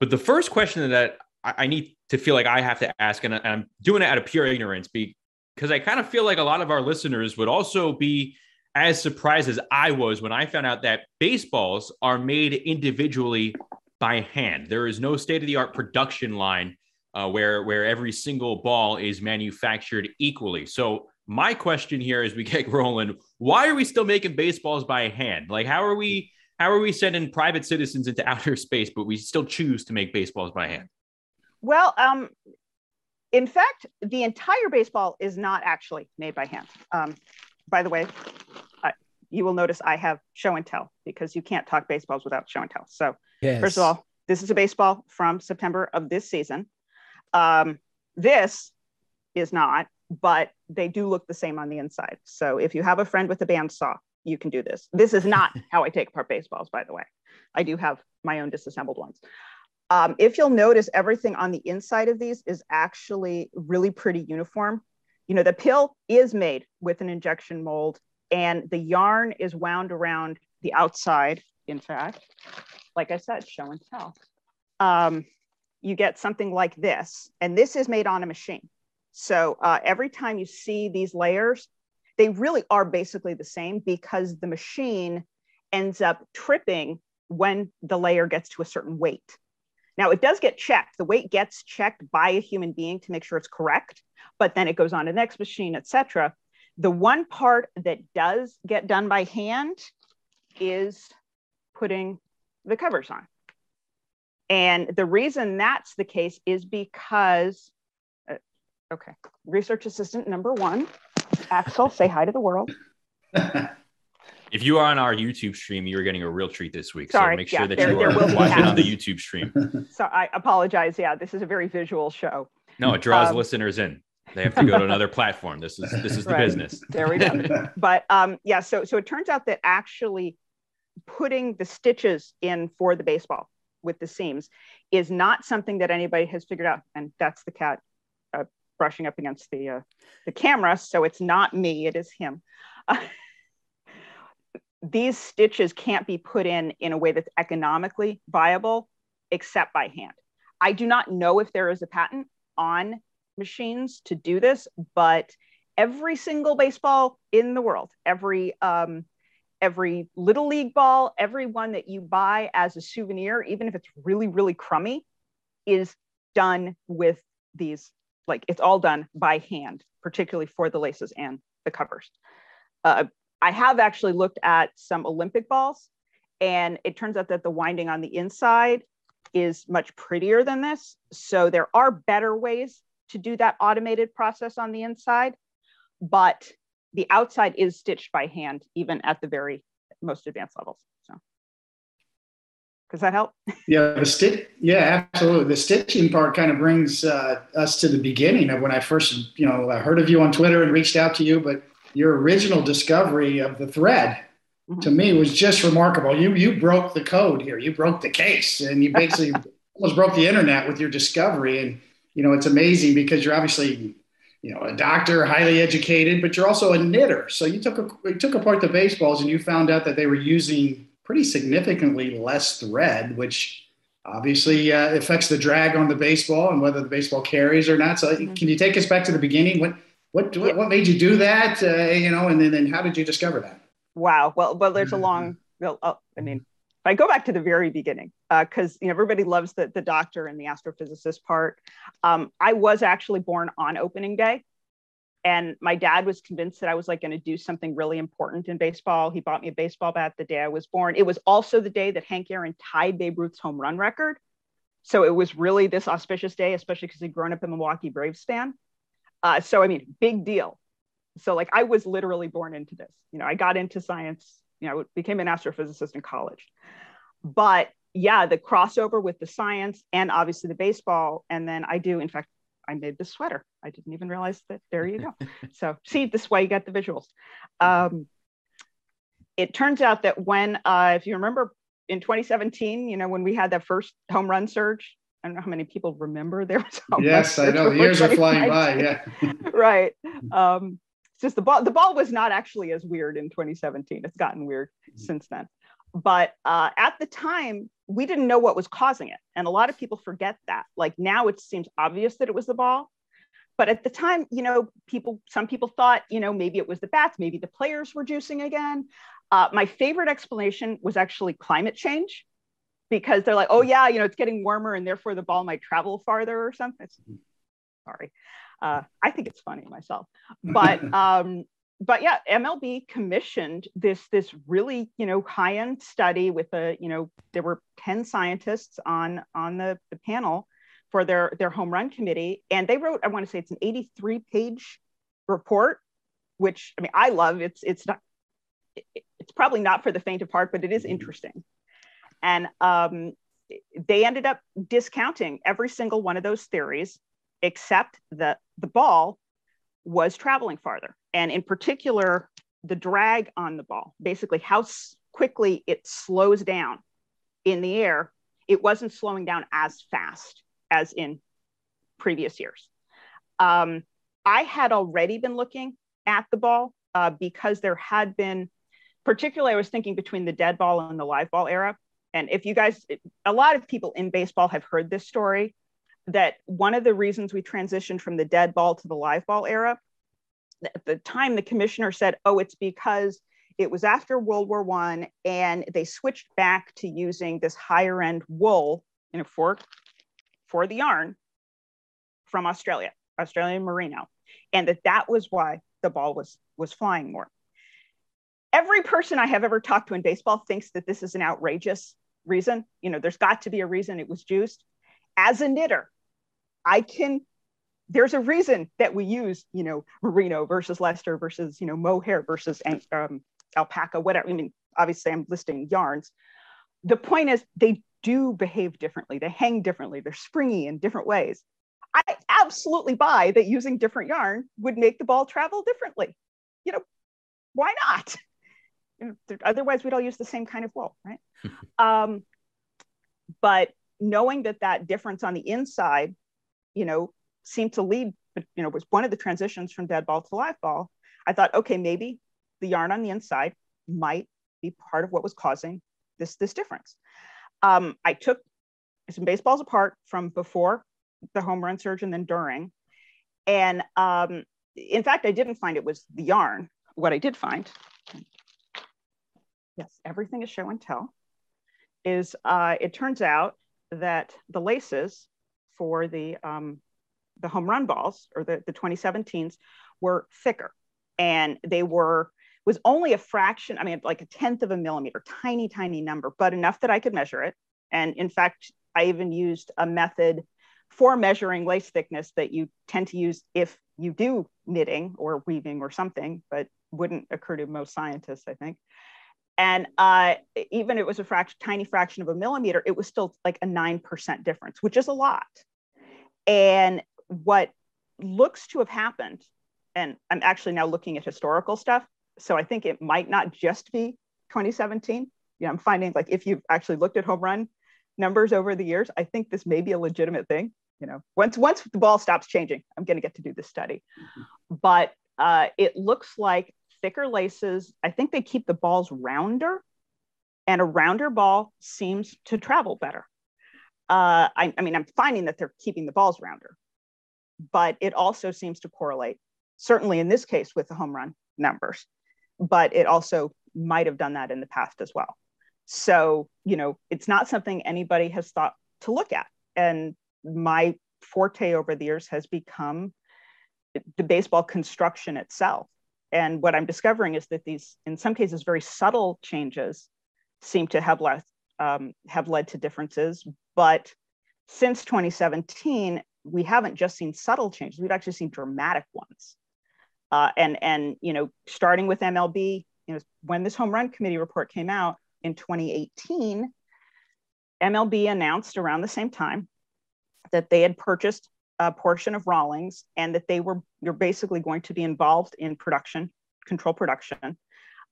But the first question that I, I need to feel like I have to ask, and I'm doing it out of pure ignorance, because I kind of feel like a lot of our listeners would also be as surprised as I was when I found out that baseballs are made individually by hand. There is no state of the art production line uh, where where every single ball is manufactured equally. So my question here as we get rolling, why are we still making baseballs by hand? Like how are we how are we sending private citizens into outer space, but we still choose to make baseballs by hand? Well, um, in fact, the entire baseball is not actually made by hand. Um, by the way, you will notice I have show and tell because you can't talk baseballs without show and tell. So, yes. first of all, this is a baseball from September of this season. Um, this is not, but they do look the same on the inside. So, if you have a friend with a bandsaw, you can do this. This is not how I take apart baseballs, by the way. I do have my own disassembled ones. Um, if you'll notice, everything on the inside of these is actually really pretty uniform. You know, the pill is made with an injection mold and the yarn is wound around the outside, in fact, like I said, show and tell. Um, you get something like this, and this is made on a machine. So uh, every time you see these layers, they really are basically the same because the machine ends up tripping when the layer gets to a certain weight. Now it does get checked. The weight gets checked by a human being to make sure it's correct, but then it goes on to the next machine, etc. The one part that does get done by hand is putting the covers on. And the reason that's the case is because, uh, okay, research assistant number one, Axel, say hi to the world. if you are on our YouTube stream, you're getting a real treat this week. Sorry, so make sure yeah, that there, you are watching on the YouTube stream. So I apologize. Yeah, this is a very visual show. No, it draws um, listeners in. They have to go to another platform. This is this is the right. business. There we go. But um, yeah, so so it turns out that actually putting the stitches in for the baseball with the seams is not something that anybody has figured out, and that's the cat uh, brushing up against the uh, the camera. So it's not me; it is him. These stitches can't be put in in a way that's economically viable except by hand. I do not know if there is a patent on machines to do this, but every single baseball in the world, every um, every little league ball, every one that you buy as a souvenir, even if it's really, really crummy, is done with these, like it's all done by hand, particularly for the laces and the covers. Uh, I have actually looked at some Olympic balls, and it turns out that the winding on the inside is much prettier than this. So there are better ways to do that automated process on the inside, but the outside is stitched by hand, even at the very most advanced levels. So does that help? Yeah, the stitch. Yeah, absolutely. The stitching part kind of brings uh, us to the beginning of when I first, you know, I heard of you on Twitter and reached out to you. But your original discovery of the thread mm-hmm. to me was just remarkable. You you broke the code here. You broke the case, and you basically almost broke the internet with your discovery. And you know, it's amazing because you're obviously you know, a doctor, highly educated, but you're also a knitter. So you took a, you took apart the baseballs and you found out that they were using pretty significantly less thread, which obviously uh, affects the drag on the baseball and whether the baseball carries or not. So mm-hmm. can you take us back to the beginning? What what what, what made you do that? Uh, you know, and then, then how did you discover that? Wow. Well, well, there's a long. Well, oh, I mean, if I go back to the very beginning, because uh, you know everybody loves the the doctor and the astrophysicist part. Um, I was actually born on opening day, and my dad was convinced that I was like going to do something really important in baseball. He bought me a baseball bat the day I was born. It was also the day that Hank Aaron tied Babe Ruth's home run record. So it was really this auspicious day, especially because he'd grown up a Milwaukee Braves fan. Uh, so I mean, big deal. So like I was literally born into this. You know, I got into science. You know, became an astrophysicist in college but yeah, the crossover with the science and obviously the baseball. And then I do, in fact, I made the sweater. I didn't even realize that. There you go. so see, this way you get the visuals. Um, it turns out that when, uh, if you remember in 2017, you know, when we had that first home run surge, I don't know how many people remember there was. Home yes, I know the years are flying by. Yeah. right. Um, it's just the ball. The ball was not actually as weird in 2017. It's gotten weird since then. But uh, at the time, we didn't know what was causing it. And a lot of people forget that. Like now it seems obvious that it was the ball. But at the time, you know, people, some people thought, you know, maybe it was the bats, maybe the players were juicing again. Uh, my favorite explanation was actually climate change because they're like, oh, yeah, you know, it's getting warmer and therefore the ball might travel farther or something. It's, sorry. Uh, I think it's funny myself. But um, but yeah, MLB commissioned this this really you know high end study with a you know there were ten scientists on on the, the panel for their their home run committee, and they wrote I want to say it's an eighty three page report, which I mean I love. It's it's not it's probably not for the faint of heart, but it is interesting, and um, they ended up discounting every single one of those theories except that the ball was traveling farther. And in particular, the drag on the ball, basically how quickly it slows down in the air, it wasn't slowing down as fast as in previous years. Um, I had already been looking at the ball uh, because there had been, particularly, I was thinking between the dead ball and the live ball era. And if you guys, a lot of people in baseball have heard this story that one of the reasons we transitioned from the dead ball to the live ball era, at the time the commissioner said, oh, it's because it was after World War One and they switched back to using this higher end wool you know, for, for the yarn from Australia, Australian merino, and that that was why the ball was, was flying more. Every person I have ever talked to in baseball thinks that this is an outrageous reason. You know, there's got to be a reason it was juiced. As a knitter, I can there's a reason that we use, you know, merino versus Leicester versus, you know, mohair versus um, alpaca, whatever. I mean, obviously I'm listing yarns. The point is they do behave differently. They hang differently. They're springy in different ways. I absolutely buy that using different yarn would make the ball travel differently. You know, why not? You know, otherwise, we'd all use the same kind of wool, right? um, but knowing that that difference on the inside you know, seemed to lead, you know, was one of the transitions from dead ball to live ball. I thought, okay, maybe the yarn on the inside might be part of what was causing this this difference. Um, I took some baseballs apart from before the home run surge and then during, and um, in fact, I didn't find it was the yarn. What I did find, yes, everything is show and tell, is uh, it turns out that the laces for the um, the home run balls or the, the 2017s were thicker. And they were was only a fraction i mean like a tenth of a millimeter tiny tiny number but enough that i could measure it. And in fact i even used a method for measuring lace thickness that you tend to use if you do knitting or weaving or something but wouldn't occur to most scientists i think. And uh, even it was a fraction, tiny fraction of a millimeter it was still like a 9% difference which is a lot and what looks to have happened, and I'm actually now looking at historical stuff, so I think it might not just be 2017. You know, I'm finding like if you've actually looked at home run numbers over the years, I think this may be a legitimate thing. You know, once once the ball stops changing, I'm going to get to do this study. But uh, it looks like thicker laces. I think they keep the balls rounder, and a rounder ball seems to travel better. Uh, I, I mean, I'm finding that they're keeping the balls rounder, but it also seems to correlate, certainly in this case with the home run numbers, but it also might have done that in the past as well. So, you know, it's not something anybody has thought to look at. And my forte over the years has become the baseball construction itself. And what I'm discovering is that these, in some cases, very subtle changes seem to have um, have led to differences. But since 2017, we haven't just seen subtle changes; we've actually seen dramatic ones. Uh, and and you know, starting with MLB, you know, when this home run committee report came out in 2018, MLB announced around the same time that they had purchased a portion of Rawlings and that they were you're basically going to be involved in production, control production.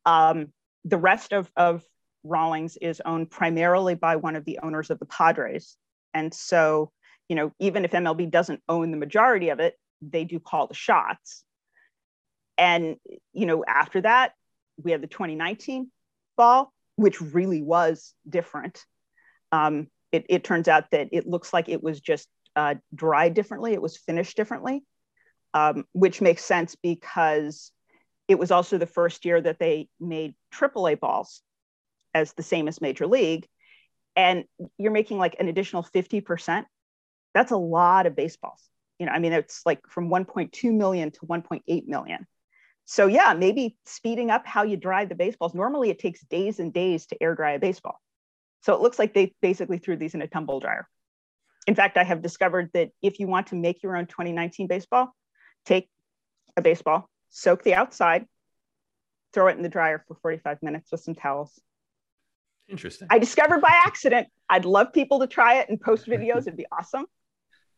Um, the rest of, of Rawlings is owned primarily by one of the owners of the Padres. And so, you know, even if MLB doesn't own the majority of it, they do call the shots. And, you know, after that, we have the 2019 ball, which really was different. Um, it, it, turns out that it looks like it was just uh, dried differently, it was finished differently, um, which makes sense because it was also the first year that they made AAA balls as the same as major league and you're making like an additional 50% that's a lot of baseballs. You know i mean it's like from 1.2 million to 1.8 million. So yeah maybe speeding up how you dry the baseballs. Normally it takes days and days to air dry a baseball. So it looks like they basically threw these in a tumble dryer. In fact i have discovered that if you want to make your own 2019 baseball take a baseball soak the outside throw it in the dryer for 45 minutes with some towels Interesting. I discovered by accident. I'd love people to try it and post videos. It'd be awesome.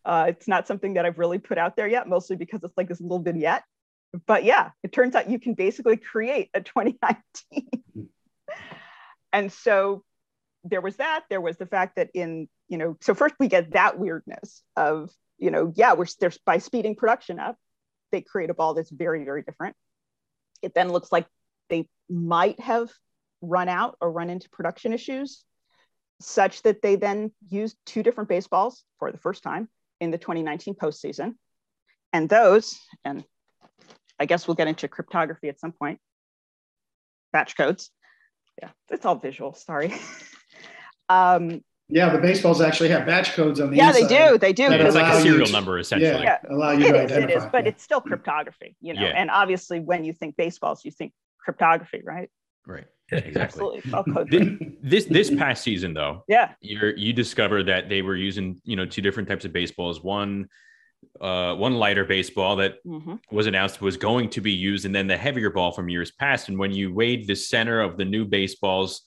Uh, it's not something that I've really put out there yet, mostly because it's like this little vignette. But yeah, it turns out you can basically create a 2019. and so there was that. There was the fact that in, you know, so first we get that weirdness of, you know, yeah, we're there's by speeding production up, they create a ball that's very, very different. It then looks like they might have run out or run into production issues such that they then used two different baseballs for the first time in the 2019 postseason. And those, and I guess we'll get into cryptography at some point, batch codes. Yeah, it's all visual, sorry. um, yeah, the baseballs actually have batch codes on the yeah, inside. they do. They do. It's like a serial to, number, essentially. Yeah, allow you it to is, identify. It is, but it's still cryptography, you know. Yeah. And obviously, when you think baseballs, you think cryptography, right? Right. Exactly. this this past season, though, yeah, you you discovered that they were using you know two different types of baseballs. One uh, one lighter baseball that mm-hmm. was announced was going to be used, and then the heavier ball from years past. And when you weighed the center of the new baseballs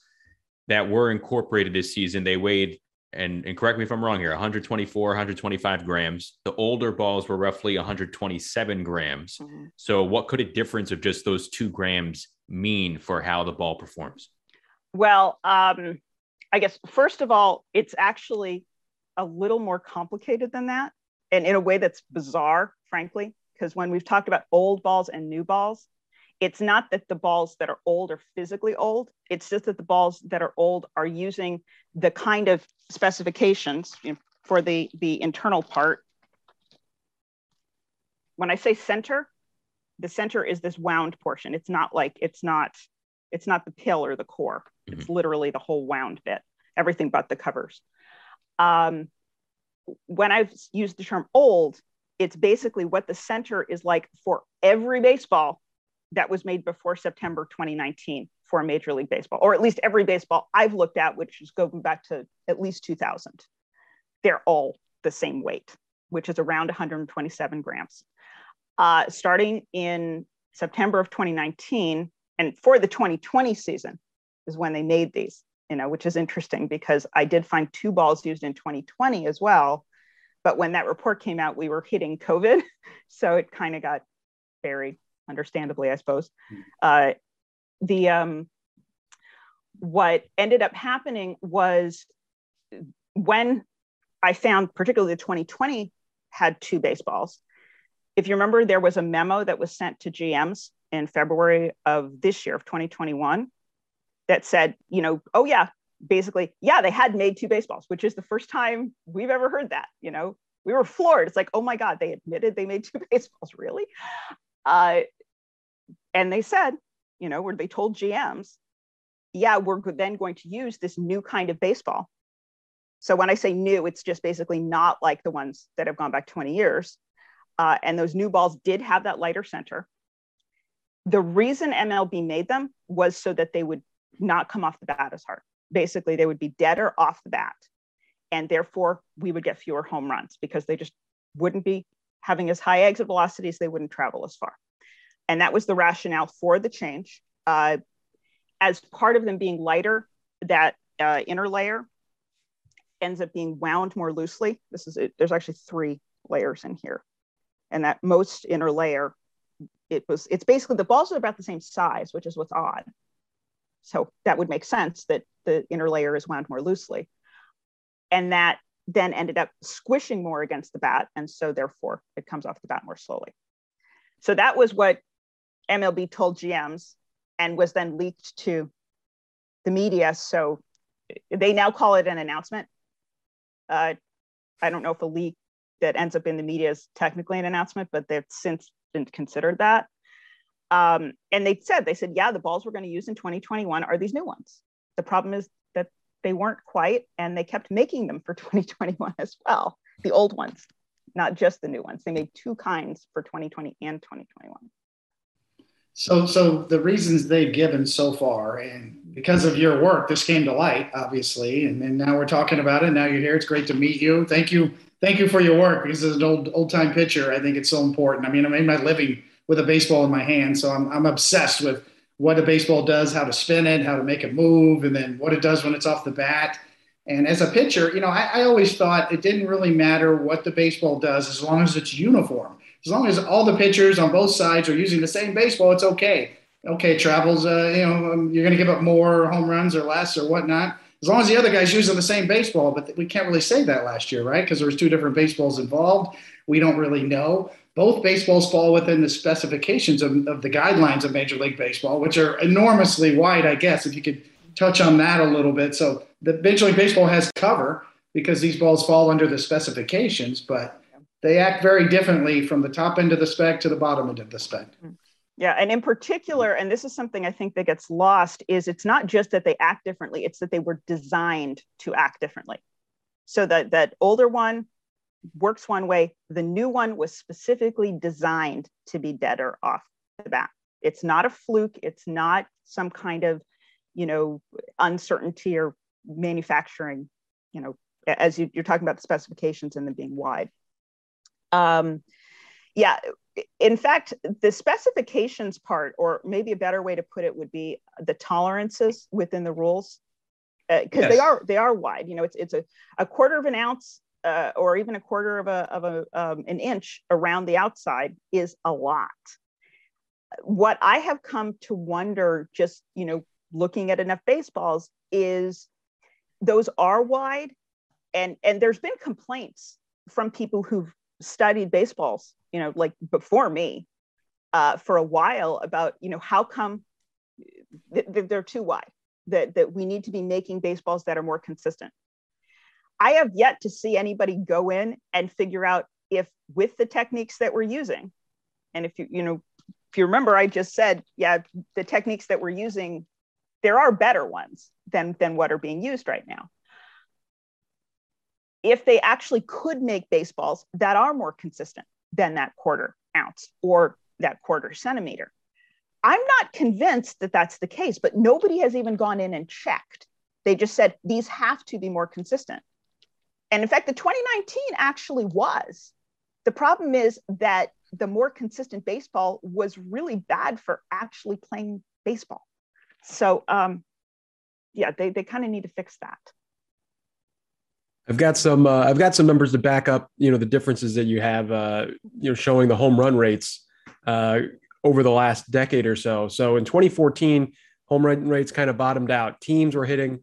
that were incorporated this season, they weighed and, and correct me if I'm wrong here 124, 125 grams. The older balls were roughly 127 grams. Mm-hmm. So, what could a difference of just those two grams mean for how the ball performs? Well, um, I guess first of all, it's actually a little more complicated than that, and in a way that's bizarre, frankly, because when we've talked about old balls and new balls, it's not that the balls that are old are physically old. It's just that the balls that are old are using the kind of specifications you know, for the, the internal part. When I say center, the center is this wound portion. It's not like it's not it's not the pill or the core. Mm-hmm. It's literally the whole wound bit, everything but the covers. Um, when I've used the term old, it's basically what the center is like for every baseball that was made before September 2019 for Major League Baseball, or at least every baseball I've looked at, which is going back to at least 2000. They're all the same weight, which is around 127 grams. Uh, starting in September of 2019, and for the 2020 season is when they made these, you know, which is interesting because I did find two balls used in 2020 as well. But when that report came out, we were hitting COVID. So it kind of got buried, understandably, I suppose. Hmm. Uh, the um, what ended up happening was when I found, particularly the 2020 had two baseballs. If you remember, there was a memo that was sent to GMs in February of this year, of 2021, that said, you know, oh, yeah, basically, yeah, they had made two baseballs, which is the first time we've ever heard that. You know, we were floored. It's like, oh my God, they admitted they made two baseballs, really? Uh, and they said, you know, where they told GMs, yeah, we're then going to use this new kind of baseball. So when I say new, it's just basically not like the ones that have gone back 20 years. Uh, and those new balls did have that lighter center. The reason MLB made them was so that they would not come off the bat as hard. Basically, they would be deader off the bat. And therefore, we would get fewer home runs because they just wouldn't be having as high exit velocities, they wouldn't travel as far. And that was the rationale for the change. Uh, as part of them being lighter, that uh, inner layer ends up being wound more loosely. This is. There's actually three layers in here. And that most inner layer, it was, it's basically the balls are about the same size, which is what's odd. So that would make sense that the inner layer is wound more loosely. And that then ended up squishing more against the bat. And so therefore it comes off the bat more slowly. So that was what MLB told GMs and was then leaked to the media. So they now call it an announcement. Uh, I don't know if a leak that ends up in the media is technically an announcement, but they've since been considered that. Um, and they said, they said, yeah, the balls we're going to use in 2021 are these new ones. The problem is that they weren't quite, and they kept making them for 2021 as well, the old ones, not just the new ones. They made two kinds for 2020 and 2021. So, so the reasons they've given so far, and because of your work, this came to light, obviously, and, and now we're talking about it. Now you're here. It's great to meet you. Thank you, thank you for your work. Because as an old old time pitcher, I think it's so important. I mean, I made my living with a baseball in my hand, so I'm I'm obsessed with what a baseball does, how to spin it, how to make it move, and then what it does when it's off the bat. And as a pitcher, you know, I, I always thought it didn't really matter what the baseball does as long as it's uniform as long as all the pitchers on both sides are using the same baseball, it's okay. Okay, travels, uh, you know, um, you're going to give up more home runs or less or whatnot. As long as the other guy's using the same baseball, but we can't really say that last year, right? Because there was two different baseballs involved. We don't really know. Both baseballs fall within the specifications of, of the guidelines of Major League Baseball, which are enormously wide, I guess, if you could touch on that a little bit. So the Major League Baseball has cover because these balls fall under the specifications, but they act very differently from the top end of the spec to the bottom end of the spec. Mm. Yeah, and in particular, and this is something I think that gets lost, is it's not just that they act differently, it's that they were designed to act differently. So that that older one works one way, the new one was specifically designed to be deader off the bat. It's not a fluke, it's not some kind of, you know, uncertainty or manufacturing, you know, as you, are talking about the specifications and them being wide. Um, yeah, in fact, the specifications part, or maybe a better way to put it would be the tolerances within the rules, because uh, yes. they are they are wide. You know, it's it's a, a quarter of an ounce uh, or even a quarter of a of a um, an inch around the outside is a lot. What I have come to wonder, just you know, looking at enough baseballs, is those are wide, and and there's been complaints from people who've studied baseballs, you know, like before me, uh, for a while about, you know, how come th- th- they're too wide, that, that we need to be making baseballs that are more consistent. I have yet to see anybody go in and figure out if with the techniques that we're using, and if you, you know, if you remember, I just said, yeah, the techniques that we're using, there are better ones than, than what are being used right now. If they actually could make baseballs that are more consistent than that quarter ounce or that quarter centimeter, I'm not convinced that that's the case, but nobody has even gone in and checked. They just said these have to be more consistent. And in fact, the 2019 actually was. The problem is that the more consistent baseball was really bad for actually playing baseball. So, um, yeah, they, they kind of need to fix that. I've got some uh, I've got some numbers to back up you know the differences that you have uh, you know showing the home run rates uh, over the last decade or so. So in 2014, home run rates kind of bottomed out. Teams were hitting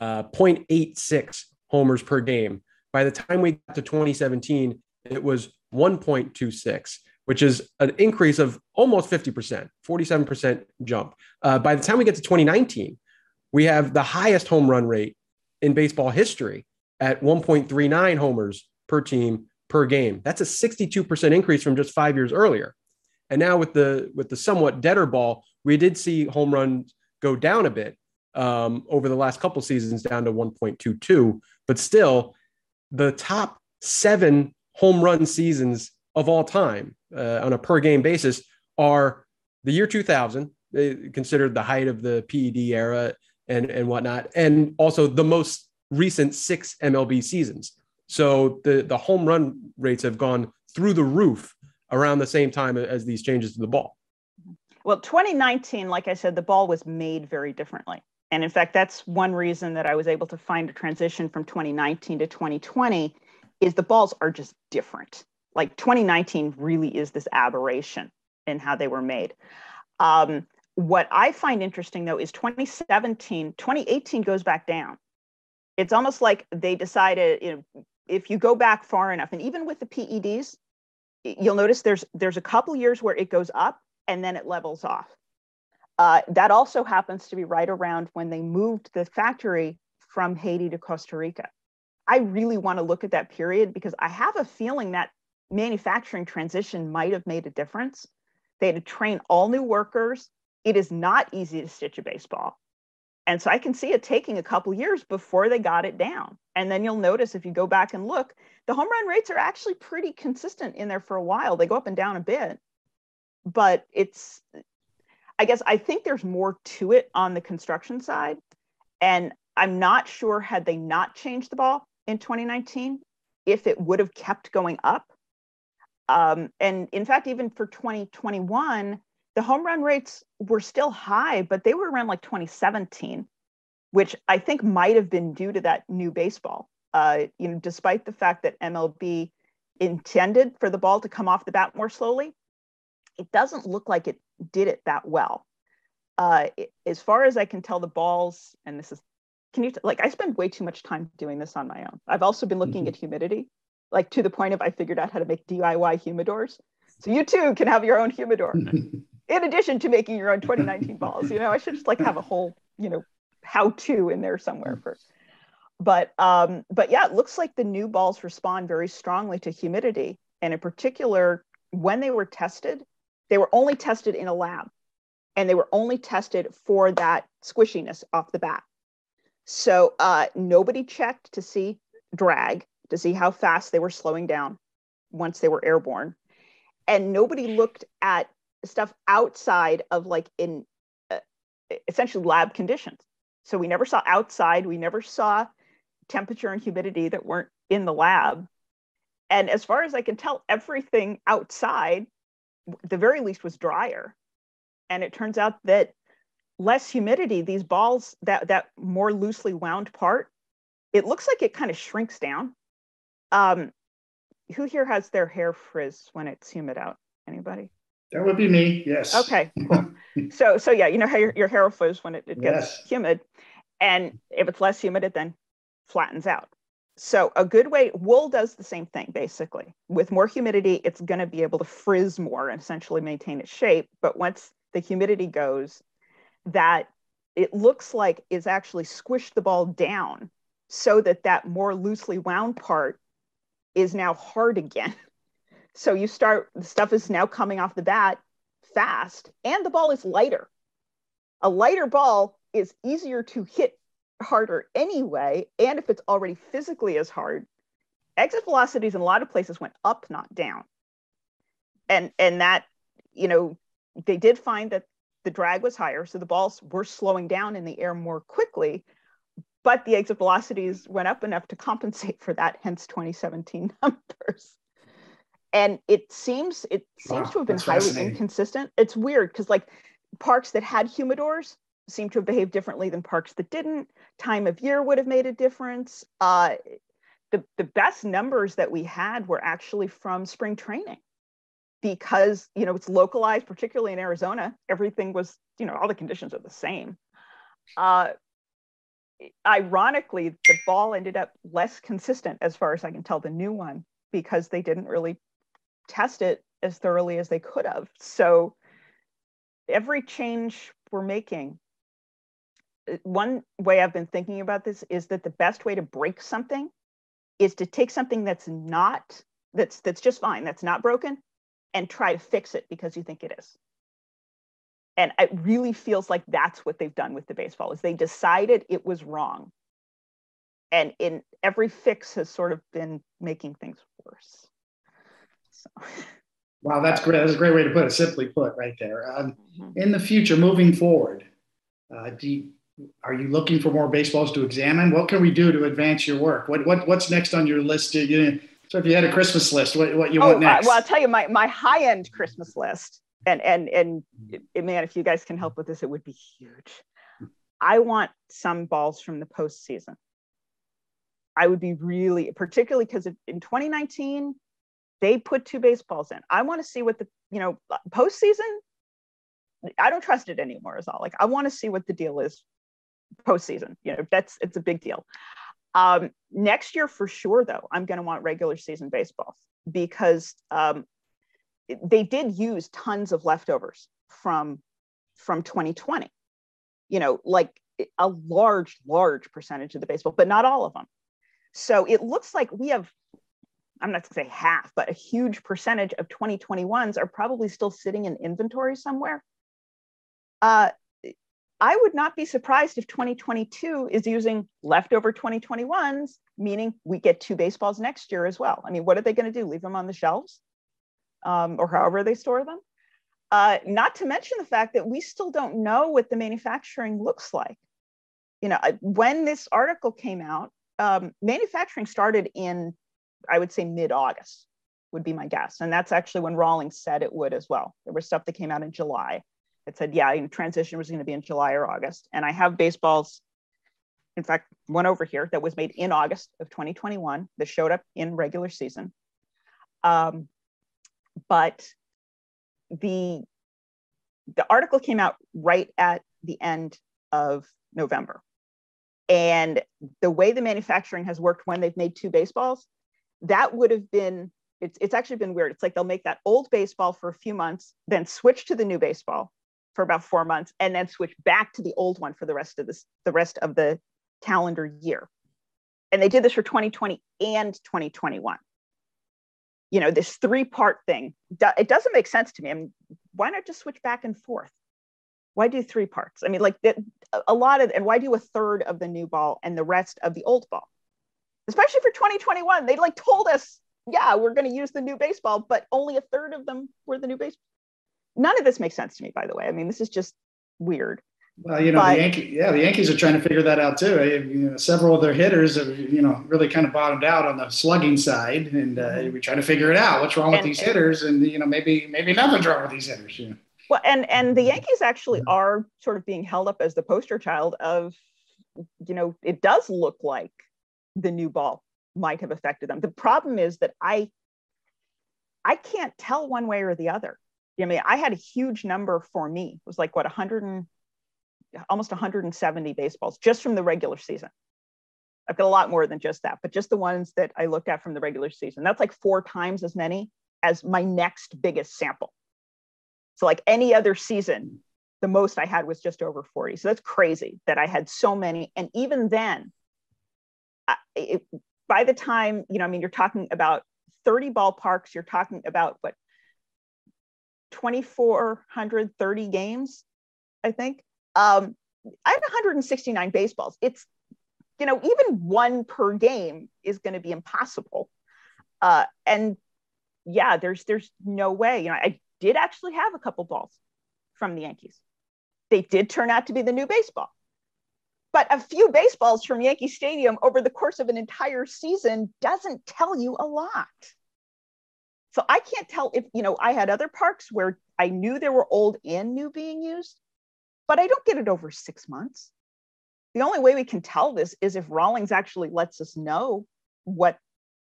uh, 0.86 homers per game. By the time we got to 2017, it was 1.26, which is an increase of almost 50%, 47% jump. Uh, by the time we get to 2019, we have the highest home run rate in baseball history at 1.39 homers per team per game. That's a 62% increase from just five years earlier. And now with the with the somewhat deader ball, we did see home runs go down a bit um, over the last couple seasons, down to 1.22. But still, the top seven home run seasons of all time uh, on a per game basis are the year 2000, considered the height of the PED era and, and whatnot, and also the most recent six MLB seasons. So the, the home run rates have gone through the roof around the same time as these changes to the ball. Well, 2019, like I said, the ball was made very differently. And in fact, that's one reason that I was able to find a transition from 2019 to 2020 is the balls are just different. Like 2019 really is this aberration in how they were made. Um, what I find interesting though is 2017, 2018 goes back down. It's almost like they decided, you know, if you go back far enough, and even with the PEDs, you'll notice there's there's a couple years where it goes up and then it levels off. Uh, that also happens to be right around when they moved the factory from Haiti to Costa Rica. I really want to look at that period because I have a feeling that manufacturing transition might have made a difference. They had to train all new workers. It is not easy to stitch a baseball. And so I can see it taking a couple years before they got it down. And then you'll notice if you go back and look, the home run rates are actually pretty consistent in there for a while. They go up and down a bit, but it's, I guess, I think there's more to it on the construction side. And I'm not sure had they not changed the ball in 2019, if it would have kept going up. Um, and in fact, even for 2021, the home run rates were still high, but they were around like 2017, which I think might have been due to that new baseball. Uh, you know, despite the fact that MLB intended for the ball to come off the bat more slowly, it doesn't look like it did it that well. Uh, it, as far as I can tell, the balls, and this is, can you, t- like, I spend way too much time doing this on my own. I've also been looking mm-hmm. at humidity, like to the point of I figured out how to make DIY humidors. So you too can have your own humidor. in addition to making your own 2019 balls you know i should just like have a whole you know how to in there somewhere mm. for but um but yeah it looks like the new balls respond very strongly to humidity. And in particular when they were tested they were only tested in a lab. And they were only tested for that squishiness off the bat. So uh, nobody checked to see drag to see how fast they were slowing down once they were airborne. And nobody looked at stuff outside of like in uh, essentially lab conditions. So we never saw outside, we never saw temperature and humidity that weren't in the lab. And as far as I can tell, everything outside, the very least, was drier. And it turns out that less humidity, these balls, that that more loosely wound part, it looks like it kind of shrinks down. Um, who here has their hair frizz when it's humid out? Anybody? That would be me. Yes. Okay. Cool. so so yeah, you know how your, your hair flows when it, it gets yes. humid, and if it's less humid, it then flattens out. So a good way, wool does the same thing basically. With more humidity, it's going to be able to frizz more and essentially maintain its shape. But once the humidity goes, that it looks like is actually squished the ball down so that that more loosely wound part is now hard again. So you start, the stuff is now coming off the bat fast and the ball is lighter. A lighter ball is easier to hit harder anyway. And if it's already physically as hard, exit velocities in a lot of places went up, not down. And and that, you know, they did find that the drag was higher, so the balls were slowing down in the air more quickly, but the exit velocities went up enough to compensate for that, hence 2017 numbers. And it seems it seems wow, to have been highly inconsistent. It's weird because like parks that had humidors seem to have behaved differently than parks that didn't. Time of year would have made a difference. Uh, the, the best numbers that we had were actually from spring training because you know it's localized particularly in arizona everything was you know all the conditions are the same uh, ironically the ball ended up less consistent as far as i can tell the new one because they didn't really test it as thoroughly as they could have so every change we're making uh, one way I've been thinking about this is that the best way to break something is to take something that's not that's that's just fine, that's not broken, and try to fix it because you think it is. And it really feels like that's what they've done with the baseball is they decided it was wrong. And in every fix has sort of been making things worse. So. Wow, that's great. That's a great way to put it. Simply put, right there. Um, mm-hmm. In the future, moving forward, uh, do you, are you looking for more baseballs to examine? What can we do to advance your work? What, what what's next on your list? You, so if you had a Christmas list, what, what you oh, want next? Uh, well, I'll tell you my, my high end Christmas list, and and and man, if you guys can help with this, it would be huge. I want some balls from the postseason. I would be really, particularly because in 2019 they put two baseballs in. I want to see what the you know postseason. I don't trust it anymore. Is all like I want to see what the deal is postseason. You know, that's it's a big deal. Um, next year, for sure, though, I'm going to want regular season baseball because um, they did use tons of leftovers from from 2020. You know, like a large, large percentage of the baseball, but not all of them. So it looks like we have, I'm not going to say half, but a huge percentage of 2021s are probably still sitting in inventory somewhere. Uh, I would not be surprised if 2022 is using leftover 2021s, meaning we get two baseballs next year as well. I mean, what are they going to do? Leave them on the shelves um, or however they store them? Uh, not to mention the fact that we still don't know what the manufacturing looks like. You know, when this article came out, um, manufacturing started in, I would say, mid August, would be my guess. And that's actually when Rawlings said it would as well. There was stuff that came out in July that said, yeah, you know, transition was going to be in July or August. And I have baseballs, in fact, one over here that was made in August of 2021 that showed up in regular season. Um, but the the article came out right at the end of November. And the way the manufacturing has worked when they've made two baseballs, that would have been, it's, it's actually been weird. It's like they'll make that old baseball for a few months, then switch to the new baseball, for about four months and then switch back to the old one for the rest of this the rest of the calendar year. And they did this for 2020 and 2021 you know this three part thing it doesn't make sense to me. I mean, why not just switch back and forth? Why do three parts? I mean like a lot of and why do a third of the new ball and the rest of the old ball especially for 2021 they like told us yeah we're going to use the new baseball but only a third of them were the new baseball none of this makes sense to me, by the way. I mean, this is just weird. Well, you know, but, the Yankees, yeah, the Yankees are trying to figure that out too. You know, several of their hitters have, you know, really kind of bottomed out on the slugging side, and uh, mm-hmm. we're trying to figure it out. What's wrong with these hitters? And you know, maybe maybe nothing's wrong with these hitters. You know? Well, and and the Yankees actually are sort of being held up as the poster child of, you know, it does look like the new ball might have affected them. The problem is that I I can't tell one way or the other. I mean, I had a huge number for me. It was like what 100 and almost 170 baseballs just from the regular season. I've got a lot more than just that, but just the ones that I looked at from the regular season. That's like four times as many as my next biggest sample. So, like any other season, the most I had was just over 40. So that's crazy that I had so many. And even then, it, by the time, you know, I mean, you're talking about 30 ballparks, you're talking about what 2,430 games, I think. Um, I had 169 baseballs. It's, you know, even one per game is going to be impossible. Uh, and yeah, there's there's no way. You know, I did actually have a couple balls from the Yankees. They did turn out to be the new baseball. But a few baseballs from Yankee Stadium over the course of an entire season doesn't tell you a lot. So I can't tell if, you know, I had other parks where I knew there were old and new being used, but I don't get it over six months. The only way we can tell this is if Rawlings actually lets us know what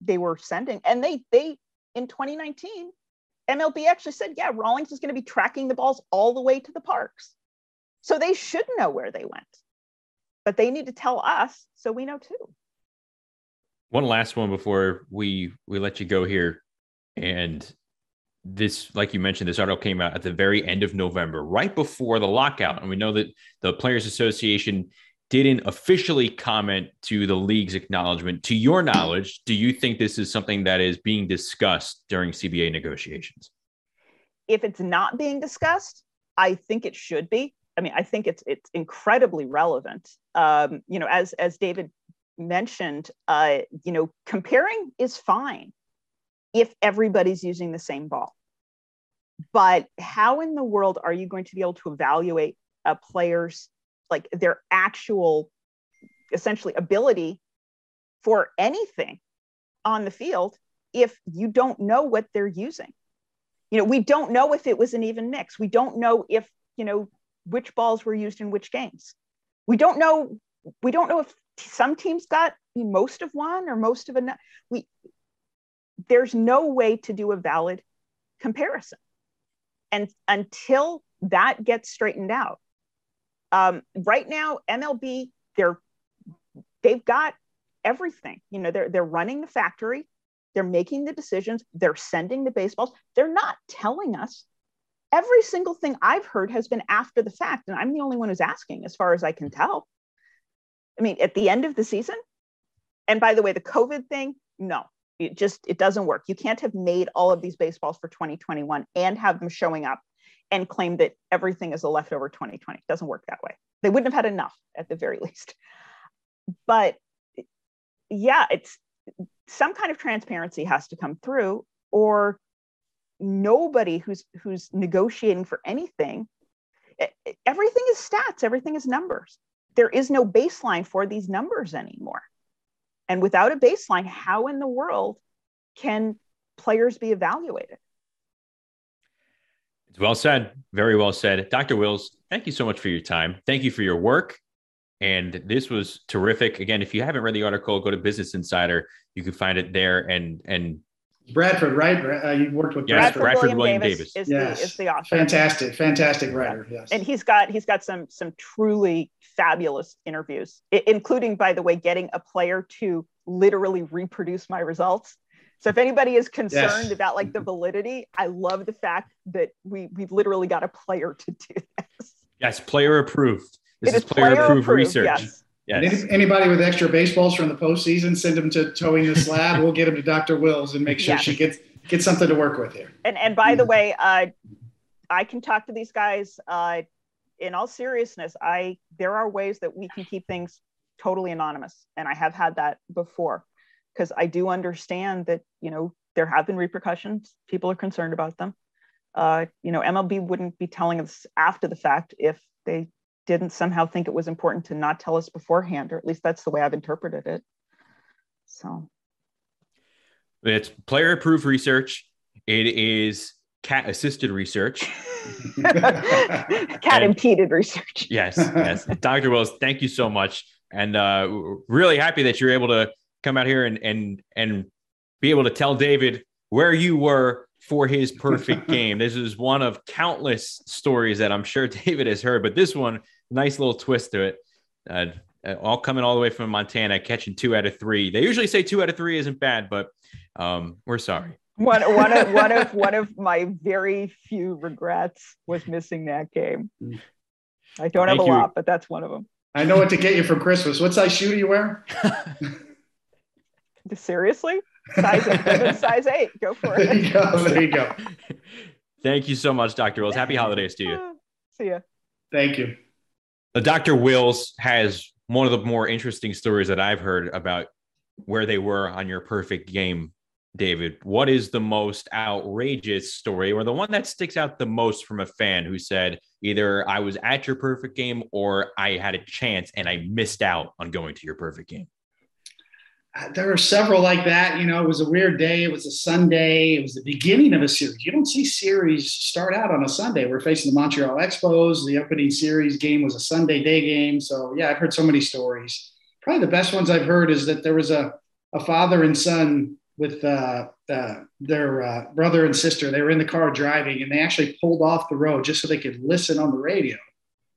they were sending. And they, they, in 2019, MLB actually said, yeah, Rawlings is going to be tracking the balls all the way to the parks. So they should know where they went, but they need to tell us so we know too. One last one before we we let you go here, and this, like you mentioned, this article came out at the very end of November, right before the lockout, and we know that the Players Association didn't officially comment to the league's acknowledgement. To your knowledge, do you think this is something that is being discussed during CBA negotiations? If it's not being discussed, I think it should be. I mean, I think it's it's incredibly relevant. Um, you know, as as David mentioned, uh, you know, comparing is fine if everybody's using the same ball. But how in the world are you going to be able to evaluate a player's like their actual essentially ability for anything on the field if you don't know what they're using? You know, we don't know if it was an even mix. We don't know if, you know, which balls were used in which games. We don't know. We don't know if some teams got most of one or most of another. We there's no way to do a valid comparison, and until that gets straightened out, um, right now MLB they're they've got everything. You know, they're they're running the factory. They're making the decisions. They're sending the baseballs. They're not telling us every single thing I've heard has been after the fact. And I'm the only one who's asking, as far as I can tell. I mean, at the end of the season, and by the way, the COVID thing, no, it just it doesn't work. You can't have made all of these baseballs for 2021 and have them showing up and claim that everything is a leftover 2020. It doesn't work that way. They wouldn't have had enough at the very least. But yeah, it's some kind of transparency has to come through, or nobody who's who's negotiating for anything. Everything is stats everything is numbers. There is no baseline for these numbers anymore. And without a baseline how in the world can players be evaluated? It's well said very well said. Dr Wills thank you so much for your time. Thank you for your work. And this was terrific. Again if you haven't read the article go to Business Insider. You can find it there and and Bradford, right? Uh, you worked with yes, Bradford. Bradford William, William Davis, Davis, Is, yes. the, is the author. Fantastic, fantastic writer. Yeah. Yes, and he's got he's got some some truly fabulous interviews, including, by the way, getting a player to literally reproduce my results. So if anybody is concerned yes. about like the validity, I love the fact that we we've literally got a player to do this. Yes, player approved. This is, is, player, player approved, approved, research. Yes. Yes. anybody with extra baseballs from the postseason, send them to toeing the slab. we'll get them to Dr. Wills and make sure yes. she gets gets something to work with here. And and by the way, uh, I can talk to these guys. Uh, in all seriousness, I there are ways that we can keep things totally anonymous, and I have had that before because I do understand that you know there have been repercussions. People are concerned about them. Uh, you know, MLB wouldn't be telling us after the fact if they didn't somehow think it was important to not tell us beforehand, or at least that's the way I've interpreted it. So it's player approved research. It is cat assisted research. cat impeded research. yes, yes. Dr. Wills, thank you so much. And uh, really happy that you're able to come out here and and and be able to tell David where you were for his perfect game. This is one of countless stories that I'm sure David has heard, but this one nice little twist to it. Uh, all coming all the way from Montana, catching two out of three. They usually say two out of three isn't bad, but um, we're sorry. One, one, of, one of one of my very few regrets was missing that game. I don't Thank have a you. lot, but that's one of them. I know what to get you for Christmas. What size shoe do you wear? Seriously, size eight. size eight. Go for it. There you go. There you go. Thank you so much, Dr. Wills. Happy holidays to you. Ah, see ya. Thank you. Uh, Dr. Wills has one of the more interesting stories that I've heard about where they were on your perfect game David, what is the most outrageous story or the one that sticks out the most from a fan who said either I was at your perfect game or I had a chance and I missed out on going to your perfect game? There were several like that. You know, it was a weird day. It was a Sunday. It was the beginning of a series. You don't see series start out on a Sunday. We're facing the Montreal Expos. The opening series game was a Sunday day game. So, yeah, I've heard so many stories. Probably the best ones I've heard is that there was a, a father and son with uh, uh, their uh, brother and sister. They were in the car driving, and they actually pulled off the road just so they could listen on the radio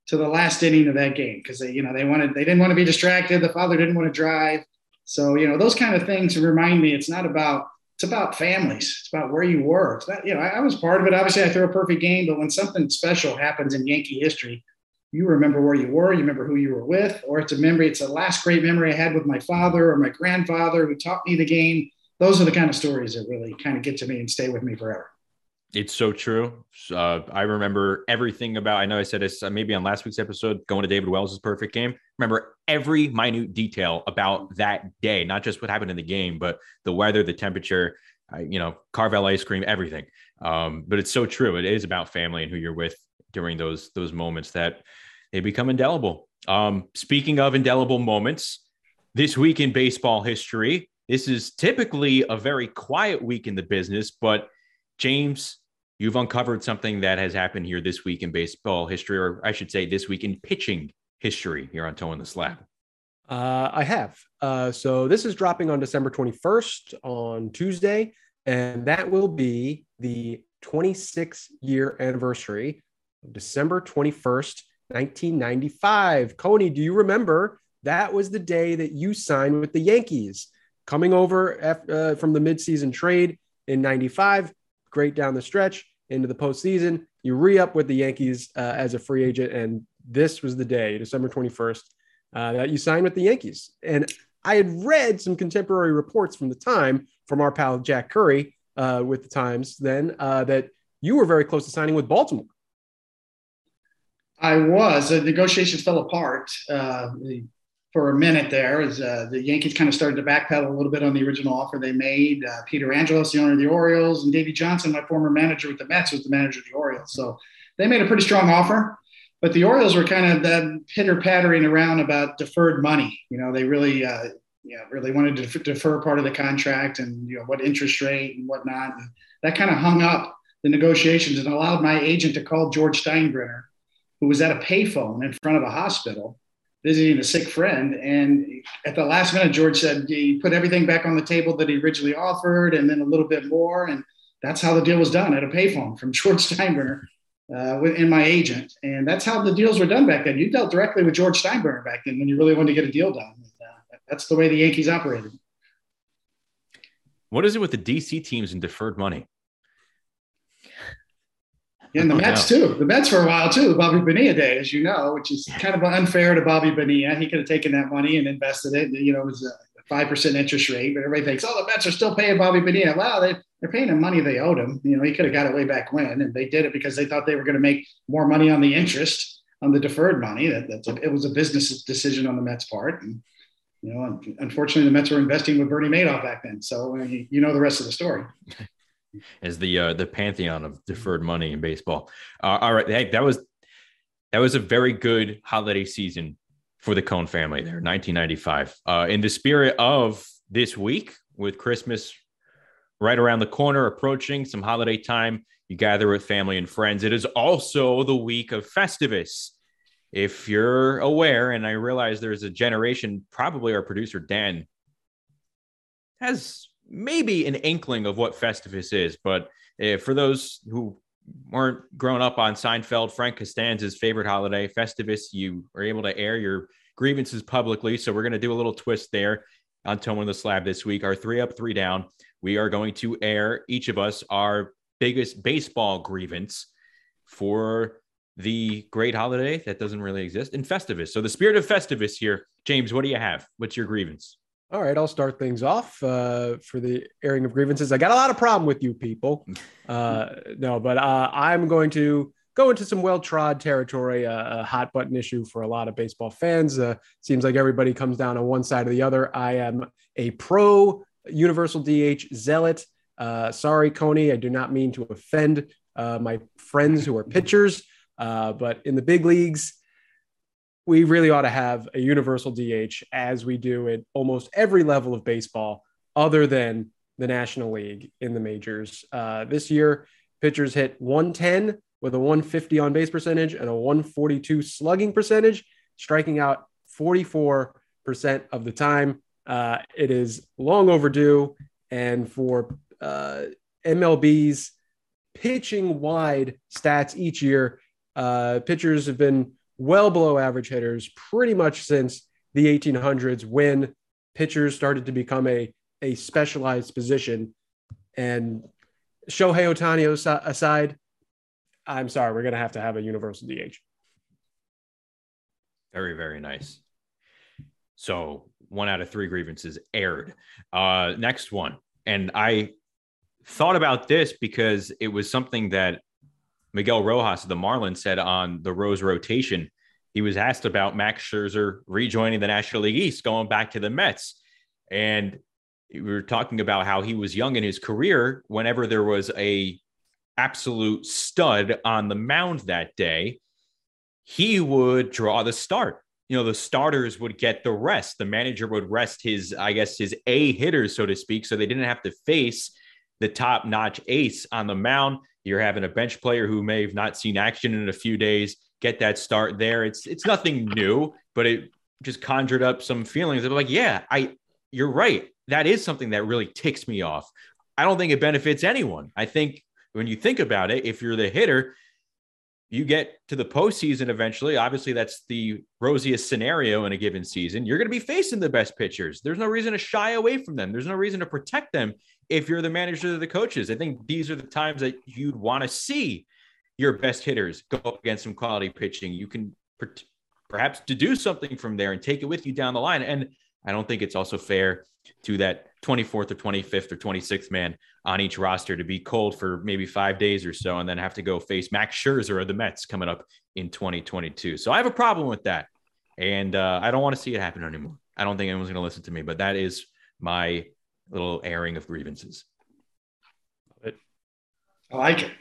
to the last inning of that game because they, you know, they wanted they didn't want to be distracted. The father didn't want to drive, so you know those kind of things remind me it's not about it's about families. It's about where you were. It's not, you know, I, I was part of it. Obviously, I threw a perfect game, but when something special happens in Yankee history, you remember where you were, you remember who you were with, or it's a memory. It's the last great memory I had with my father or my grandfather who taught me the game those are the kind of stories that really kind of get to me and stay with me forever. It's so true. Uh, I remember everything about. I know I said this uh, maybe on last week's episode, going to David Wells' perfect game. Remember every minute detail about that day, not just what happened in the game, but the weather, the temperature, uh, you know, Carvel ice cream, everything. Um, but it's so true. It is about family and who you're with during those those moments that they become indelible. Um, speaking of indelible moments, this week in baseball history, this is typically a very quiet week in the business, but James, you've uncovered something that has happened here this week in baseball history, or I should say, this week in pitching history here on Toeing the Slab. Uh, I have. Uh, so this is dropping on December 21st on Tuesday, and that will be the 26 year anniversary of December 21st, 1995. Coney, do you remember that was the day that you signed with the Yankees? coming over after, uh, from the midseason trade in 95, great down the stretch into the postseason. You re up with the Yankees uh, as a free agent. And this was the day, December 21st, uh, that you signed with the Yankees. And I had read some contemporary reports from the time from our pal Jack Curry uh, with the Times then uh, that you were very close to signing with Baltimore. I was. The negotiations fell apart. Uh, for a minute there as uh, the Yankees kind of started to backpedal a little bit on the original offer they made. Uh, Peter Angelos, the owner of the Orioles, and Davey Johnson, my former manager with the Mets, was the manager of the Orioles. So they made a pretty strong offer. But the Orioles were kind of that pitter pattering around about deferred money. You know, they really, uh, you know, really wanted to defer part of the contract and you know what interest rate and whatnot. And that kind of hung up the negotiations and allowed my agent to call George Steinbrenner, who was at a payphone in front of a hospital visiting a sick friend. And at the last minute, George said he put everything back on the table that he originally offered and then a little bit more. And that's how the deal was done at a payphone from George Steinbrenner uh, and my agent. And that's how the deals were done back then. You dealt directly with George Steinbrenner back then when you really wanted to get a deal done. Uh, that's the way the Yankees operated. What is it with the DC teams and deferred money? And the oh, Mets too. The Mets for a while too. Bobby Bonilla day, as you know, which is kind of unfair to Bobby Bonilla. He could have taken that money and invested it. You know, it was a five percent interest rate, but everybody thinks, oh, the Mets are still paying Bobby Bonilla. Wow, they, they're paying him money they owed him. You know, he could have got it way back when, and they did it because they thought they were going to make more money on the interest on the deferred money. That that's a, it was a business decision on the Mets part, and you know, unfortunately, the Mets were investing with Bernie Madoff back then. So uh, you know the rest of the story. As the uh, the pantheon of deferred money in baseball. Uh, all right, hey, that was that was a very good holiday season for the Cone family there, 1995. Uh, in the spirit of this week, with Christmas right around the corner, approaching some holiday time, you gather with family and friends. It is also the week of Festivus. If you're aware, and I realize there's a generation, probably our producer Dan has maybe an inkling of what Festivus is, but uh, for those who weren't grown up on Seinfeld, Frank Costanza's favorite holiday, Festivus, you are able to air your grievances publicly. So we're going to do a little twist there on Toeing the Slab this week. Our three up, three down. We are going to air each of us our biggest baseball grievance for the great holiday that doesn't really exist in Festivus. So the spirit of Festivus here, James, what do you have? What's your grievance? All right, I'll start things off uh, for the airing of grievances. I got a lot of problem with you people. Uh, no, but uh, I'm going to go into some well-trod territory, uh, a hot button issue for a lot of baseball fans. Uh, seems like everybody comes down on one side or the other. I am a pro universal DH zealot. Uh, sorry, Coney, I do not mean to offend my friends who are pitchers, but in the big leagues, we really ought to have a universal DH as we do at almost every level of baseball, other than the National League in the majors. Uh, this year, pitchers hit 110 with a 150 on base percentage and a 142 slugging percentage, striking out 44% of the time. Uh, it is long overdue. And for uh, MLB's pitching wide stats each year, uh, pitchers have been well below average hitters pretty much since the 1800s when pitchers started to become a, a specialized position. And Shohei Ohtani aside, I'm sorry, we're going to have to have a universal DH. Very, very nice. So one out of three grievances aired. Uh, next one. And I thought about this because it was something that Miguel Rojas of the Marlins said on the Rose rotation. He was asked about Max Scherzer rejoining the National League East, going back to the Mets. And we were talking about how he was young in his career. Whenever there was a absolute stud on the mound that day, he would draw the start. You know, the starters would get the rest. The manager would rest his, I guess, his A hitters, so to speak, so they didn't have to face the top notch ace on the mound. You're having a bench player who may have not seen action in a few days get that start there. It's it's nothing new, but it just conjured up some feelings of like, yeah, I you're right. That is something that really ticks me off. I don't think it benefits anyone. I think when you think about it, if you're the hitter, you get to the postseason eventually. Obviously, that's the rosiest scenario in a given season. You're going to be facing the best pitchers. There's no reason to shy away from them. There's no reason to protect them if you're the manager of the coaches. I think these are the times that you'd want to see your best hitters go up against some quality pitching. You can per- perhaps deduce something from there and take it with you down the line. And I don't think it's also fair to that 24th or 25th or 26th man on each roster to be cold for maybe five days or so and then have to go face Max Scherzer or the Mets coming up in 2022. So I have a problem with that. And uh, I don't want to see it happen anymore. I don't think anyone's going to listen to me, but that is my little airing of grievances. I like it.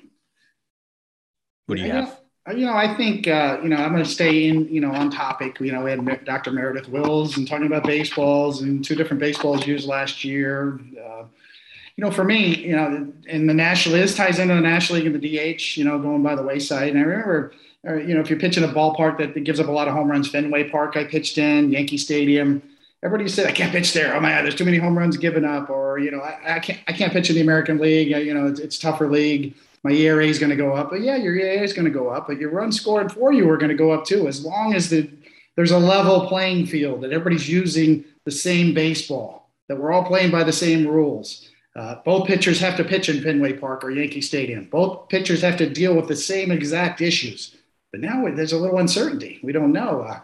What do you have? You know, I think uh, you know I'm going to stay in you know on topic. You know, we had Dr. Meredith Wills and talking about baseballs and two different baseballs used last year. Uh, you know, for me, you know, in the National this ties into the National League and the DH. You know, going by the wayside. And I remember, uh, you know, if you're pitching a ballpark that, that gives up a lot of home runs, Fenway Park, I pitched in Yankee Stadium. Everybody said I can't pitch there. Oh my God, there's too many home runs given up, or you know, I, I can't I can't pitch in the American League. You know, it's, it's tougher league my ERA is going to go up. But yeah, your ERA is going to go up, but your runs scored for you are going to go up too, as long as the, there's a level playing field that everybody's using the same baseball, that we're all playing by the same rules. Uh, both pitchers have to pitch in Fenway Park or Yankee Stadium. Both pitchers have to deal with the same exact issues. But now there's a little uncertainty. We don't know. Uh,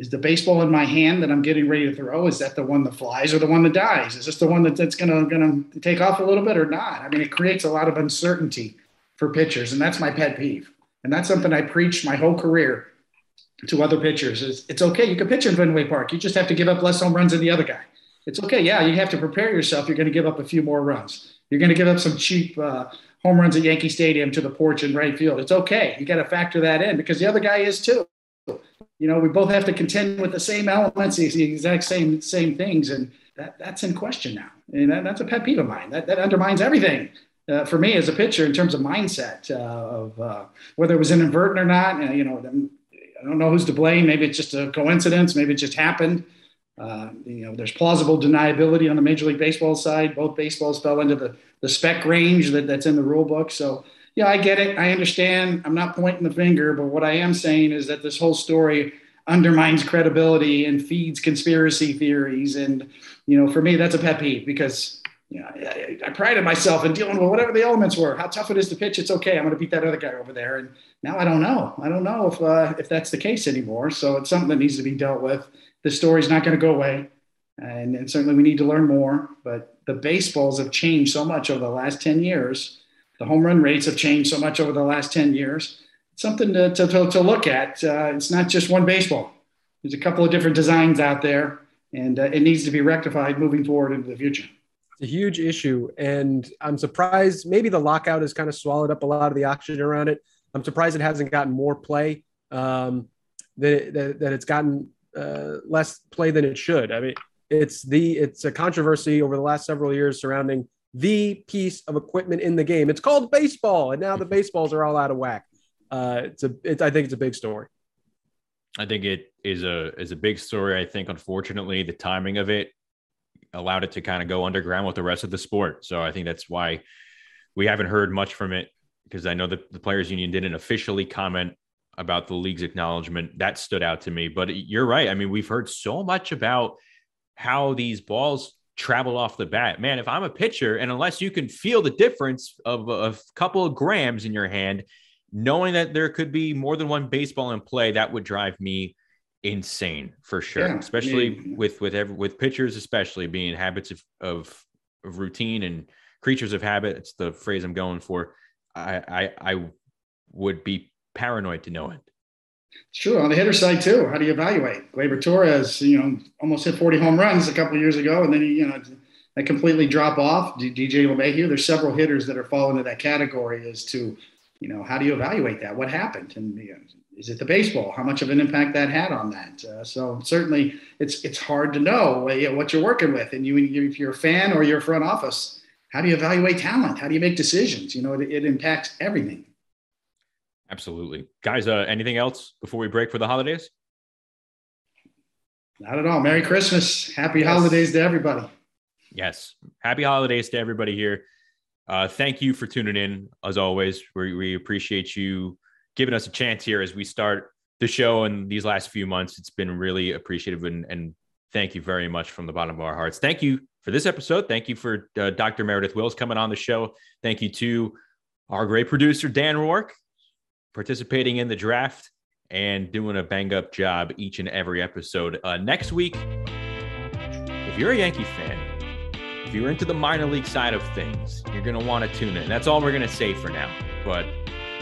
is the baseball in my hand that I'm getting ready to throw? Is that the one that flies or the one that dies? Is this the one that, that's gonna gonna take off a little bit or not? I mean, it creates a lot of uncertainty for pitchers, and that's my pet peeve. And that's something I preach my whole career to other pitchers. Is it's okay, you can pitch in Fenway Park. You just have to give up less home runs than the other guy. It's okay, yeah, you have to prepare yourself. You're going to give up a few more runs. You're going to give up some cheap uh, home runs at Yankee Stadium to the porch in right field. It's okay. You got to factor that in because the other guy is too. You know, we both have to contend with the same elements, the exact same same things, and that, that's in question now. And that, that's a pet peeve of mine. That, that undermines everything uh, for me as a pitcher in terms of mindset uh, of uh, whether it was inadvertent or not. you know, I don't know who's to blame. Maybe it's just a coincidence. Maybe it just happened. Uh, you know, there's plausible deniability on the Major League Baseball side. Both baseballs fell into the, the spec range that, that's in the rule book. So, yeah, I get it. I understand. I'm not pointing the finger, but what I am saying is that this whole story undermines credibility and feeds conspiracy theories. And, you know, for me, that's a pet peeve because you know, I, I, prided myself in dealing with whatever the elements were. How tough it is to pitch, it's okay. I'm going to beat that other guy over there. And now I don't know. I don't know if uh, if that's the case anymore. So it's something that needs to be dealt with. The story's not going to go away. and, and certainly we need to learn more. But the baseballs have changed so much over the last 10 years. The home run rates have changed so much over the last 10 years. It's something to, to, to look at. Uh, it's not just one baseball. There's a couple of different designs out there, and uh, it needs to be rectified moving forward into the future. It's a huge issue, and I'm surprised. Maybe the lockout has kind of swallowed up a lot of the oxygen around it. I'm surprised it hasn't gotten more play. Um, that, that, that it's gotten uh, less play than it should. I mean, it's the it's a controversy over the last several years surrounding the piece of equipment in the game. It's called baseball, and now the baseballs are all out of whack. Uh, it's a it, I think it's a big story. I think it is a is a big story. I think unfortunately the timing of it allowed it to kind of go underground with the rest of the sport. So I think that's why we haven't heard much from it because I know that the players union didn't officially comment about the league's acknowledgement. That stood out to me. But you're right. I mean, we've heard so much about how these balls travel off the bat. Man, if I'm a pitcher and unless you can feel the difference of a couple of grams in your hand, knowing that there could be more than one baseball in play, that would drive me insane for sure. Yeah, especially yeah. with with every, with pitchers, especially being habits of, of, of routine and creatures of habit. It's the phrase I'm going for. I I, I would be paranoid to know it. Sure. On the hitter side too, how do you evaluate? Gleyber Torres, you know, almost hit 40 home runs a couple years ago, and then he, you know, they completely drop off. DJ LeMahieu, there's several hitters that are falling into that category as to, you know, how do you evaluate that? What happened? And you know, is it the baseball? How much of an impact that had on that? Uh, so certainly, it's it's hard to know what you're working with, and you if you're a fan or you're front office, how do you evaluate talent? How do you make decisions? You know, it, it impacts everything. Absolutely. Guys, uh, anything else before we break for the holidays? Not at all. Merry Christmas. Happy yes. holidays to everybody. Yes. Happy holidays to everybody here. Uh, thank you for tuning in. As always, we, we appreciate you giving us a chance here as we start the show in these last few months. It's been really appreciative and, and thank you very much from the bottom of our hearts. Thank you for this episode. Thank you for uh, Dr. Meredith Wills coming on the show. Thank you to our great producer, Dan Rourke participating in the draft and doing a bang up job each and every episode. Uh, next week, if you're a Yankee fan, if you're into the minor league side of things, you're going to want to tune in. That's all we're going to say for now. But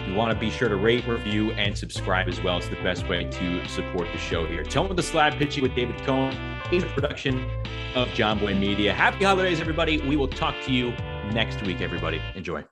you want to be sure to rate, review, and subscribe as well. It's the best way to support the show here. Toeing the Slab Pitching with David Cone is a production of Jomboy Media. Happy holidays, everybody. We will talk to you next week, everybody. Enjoy.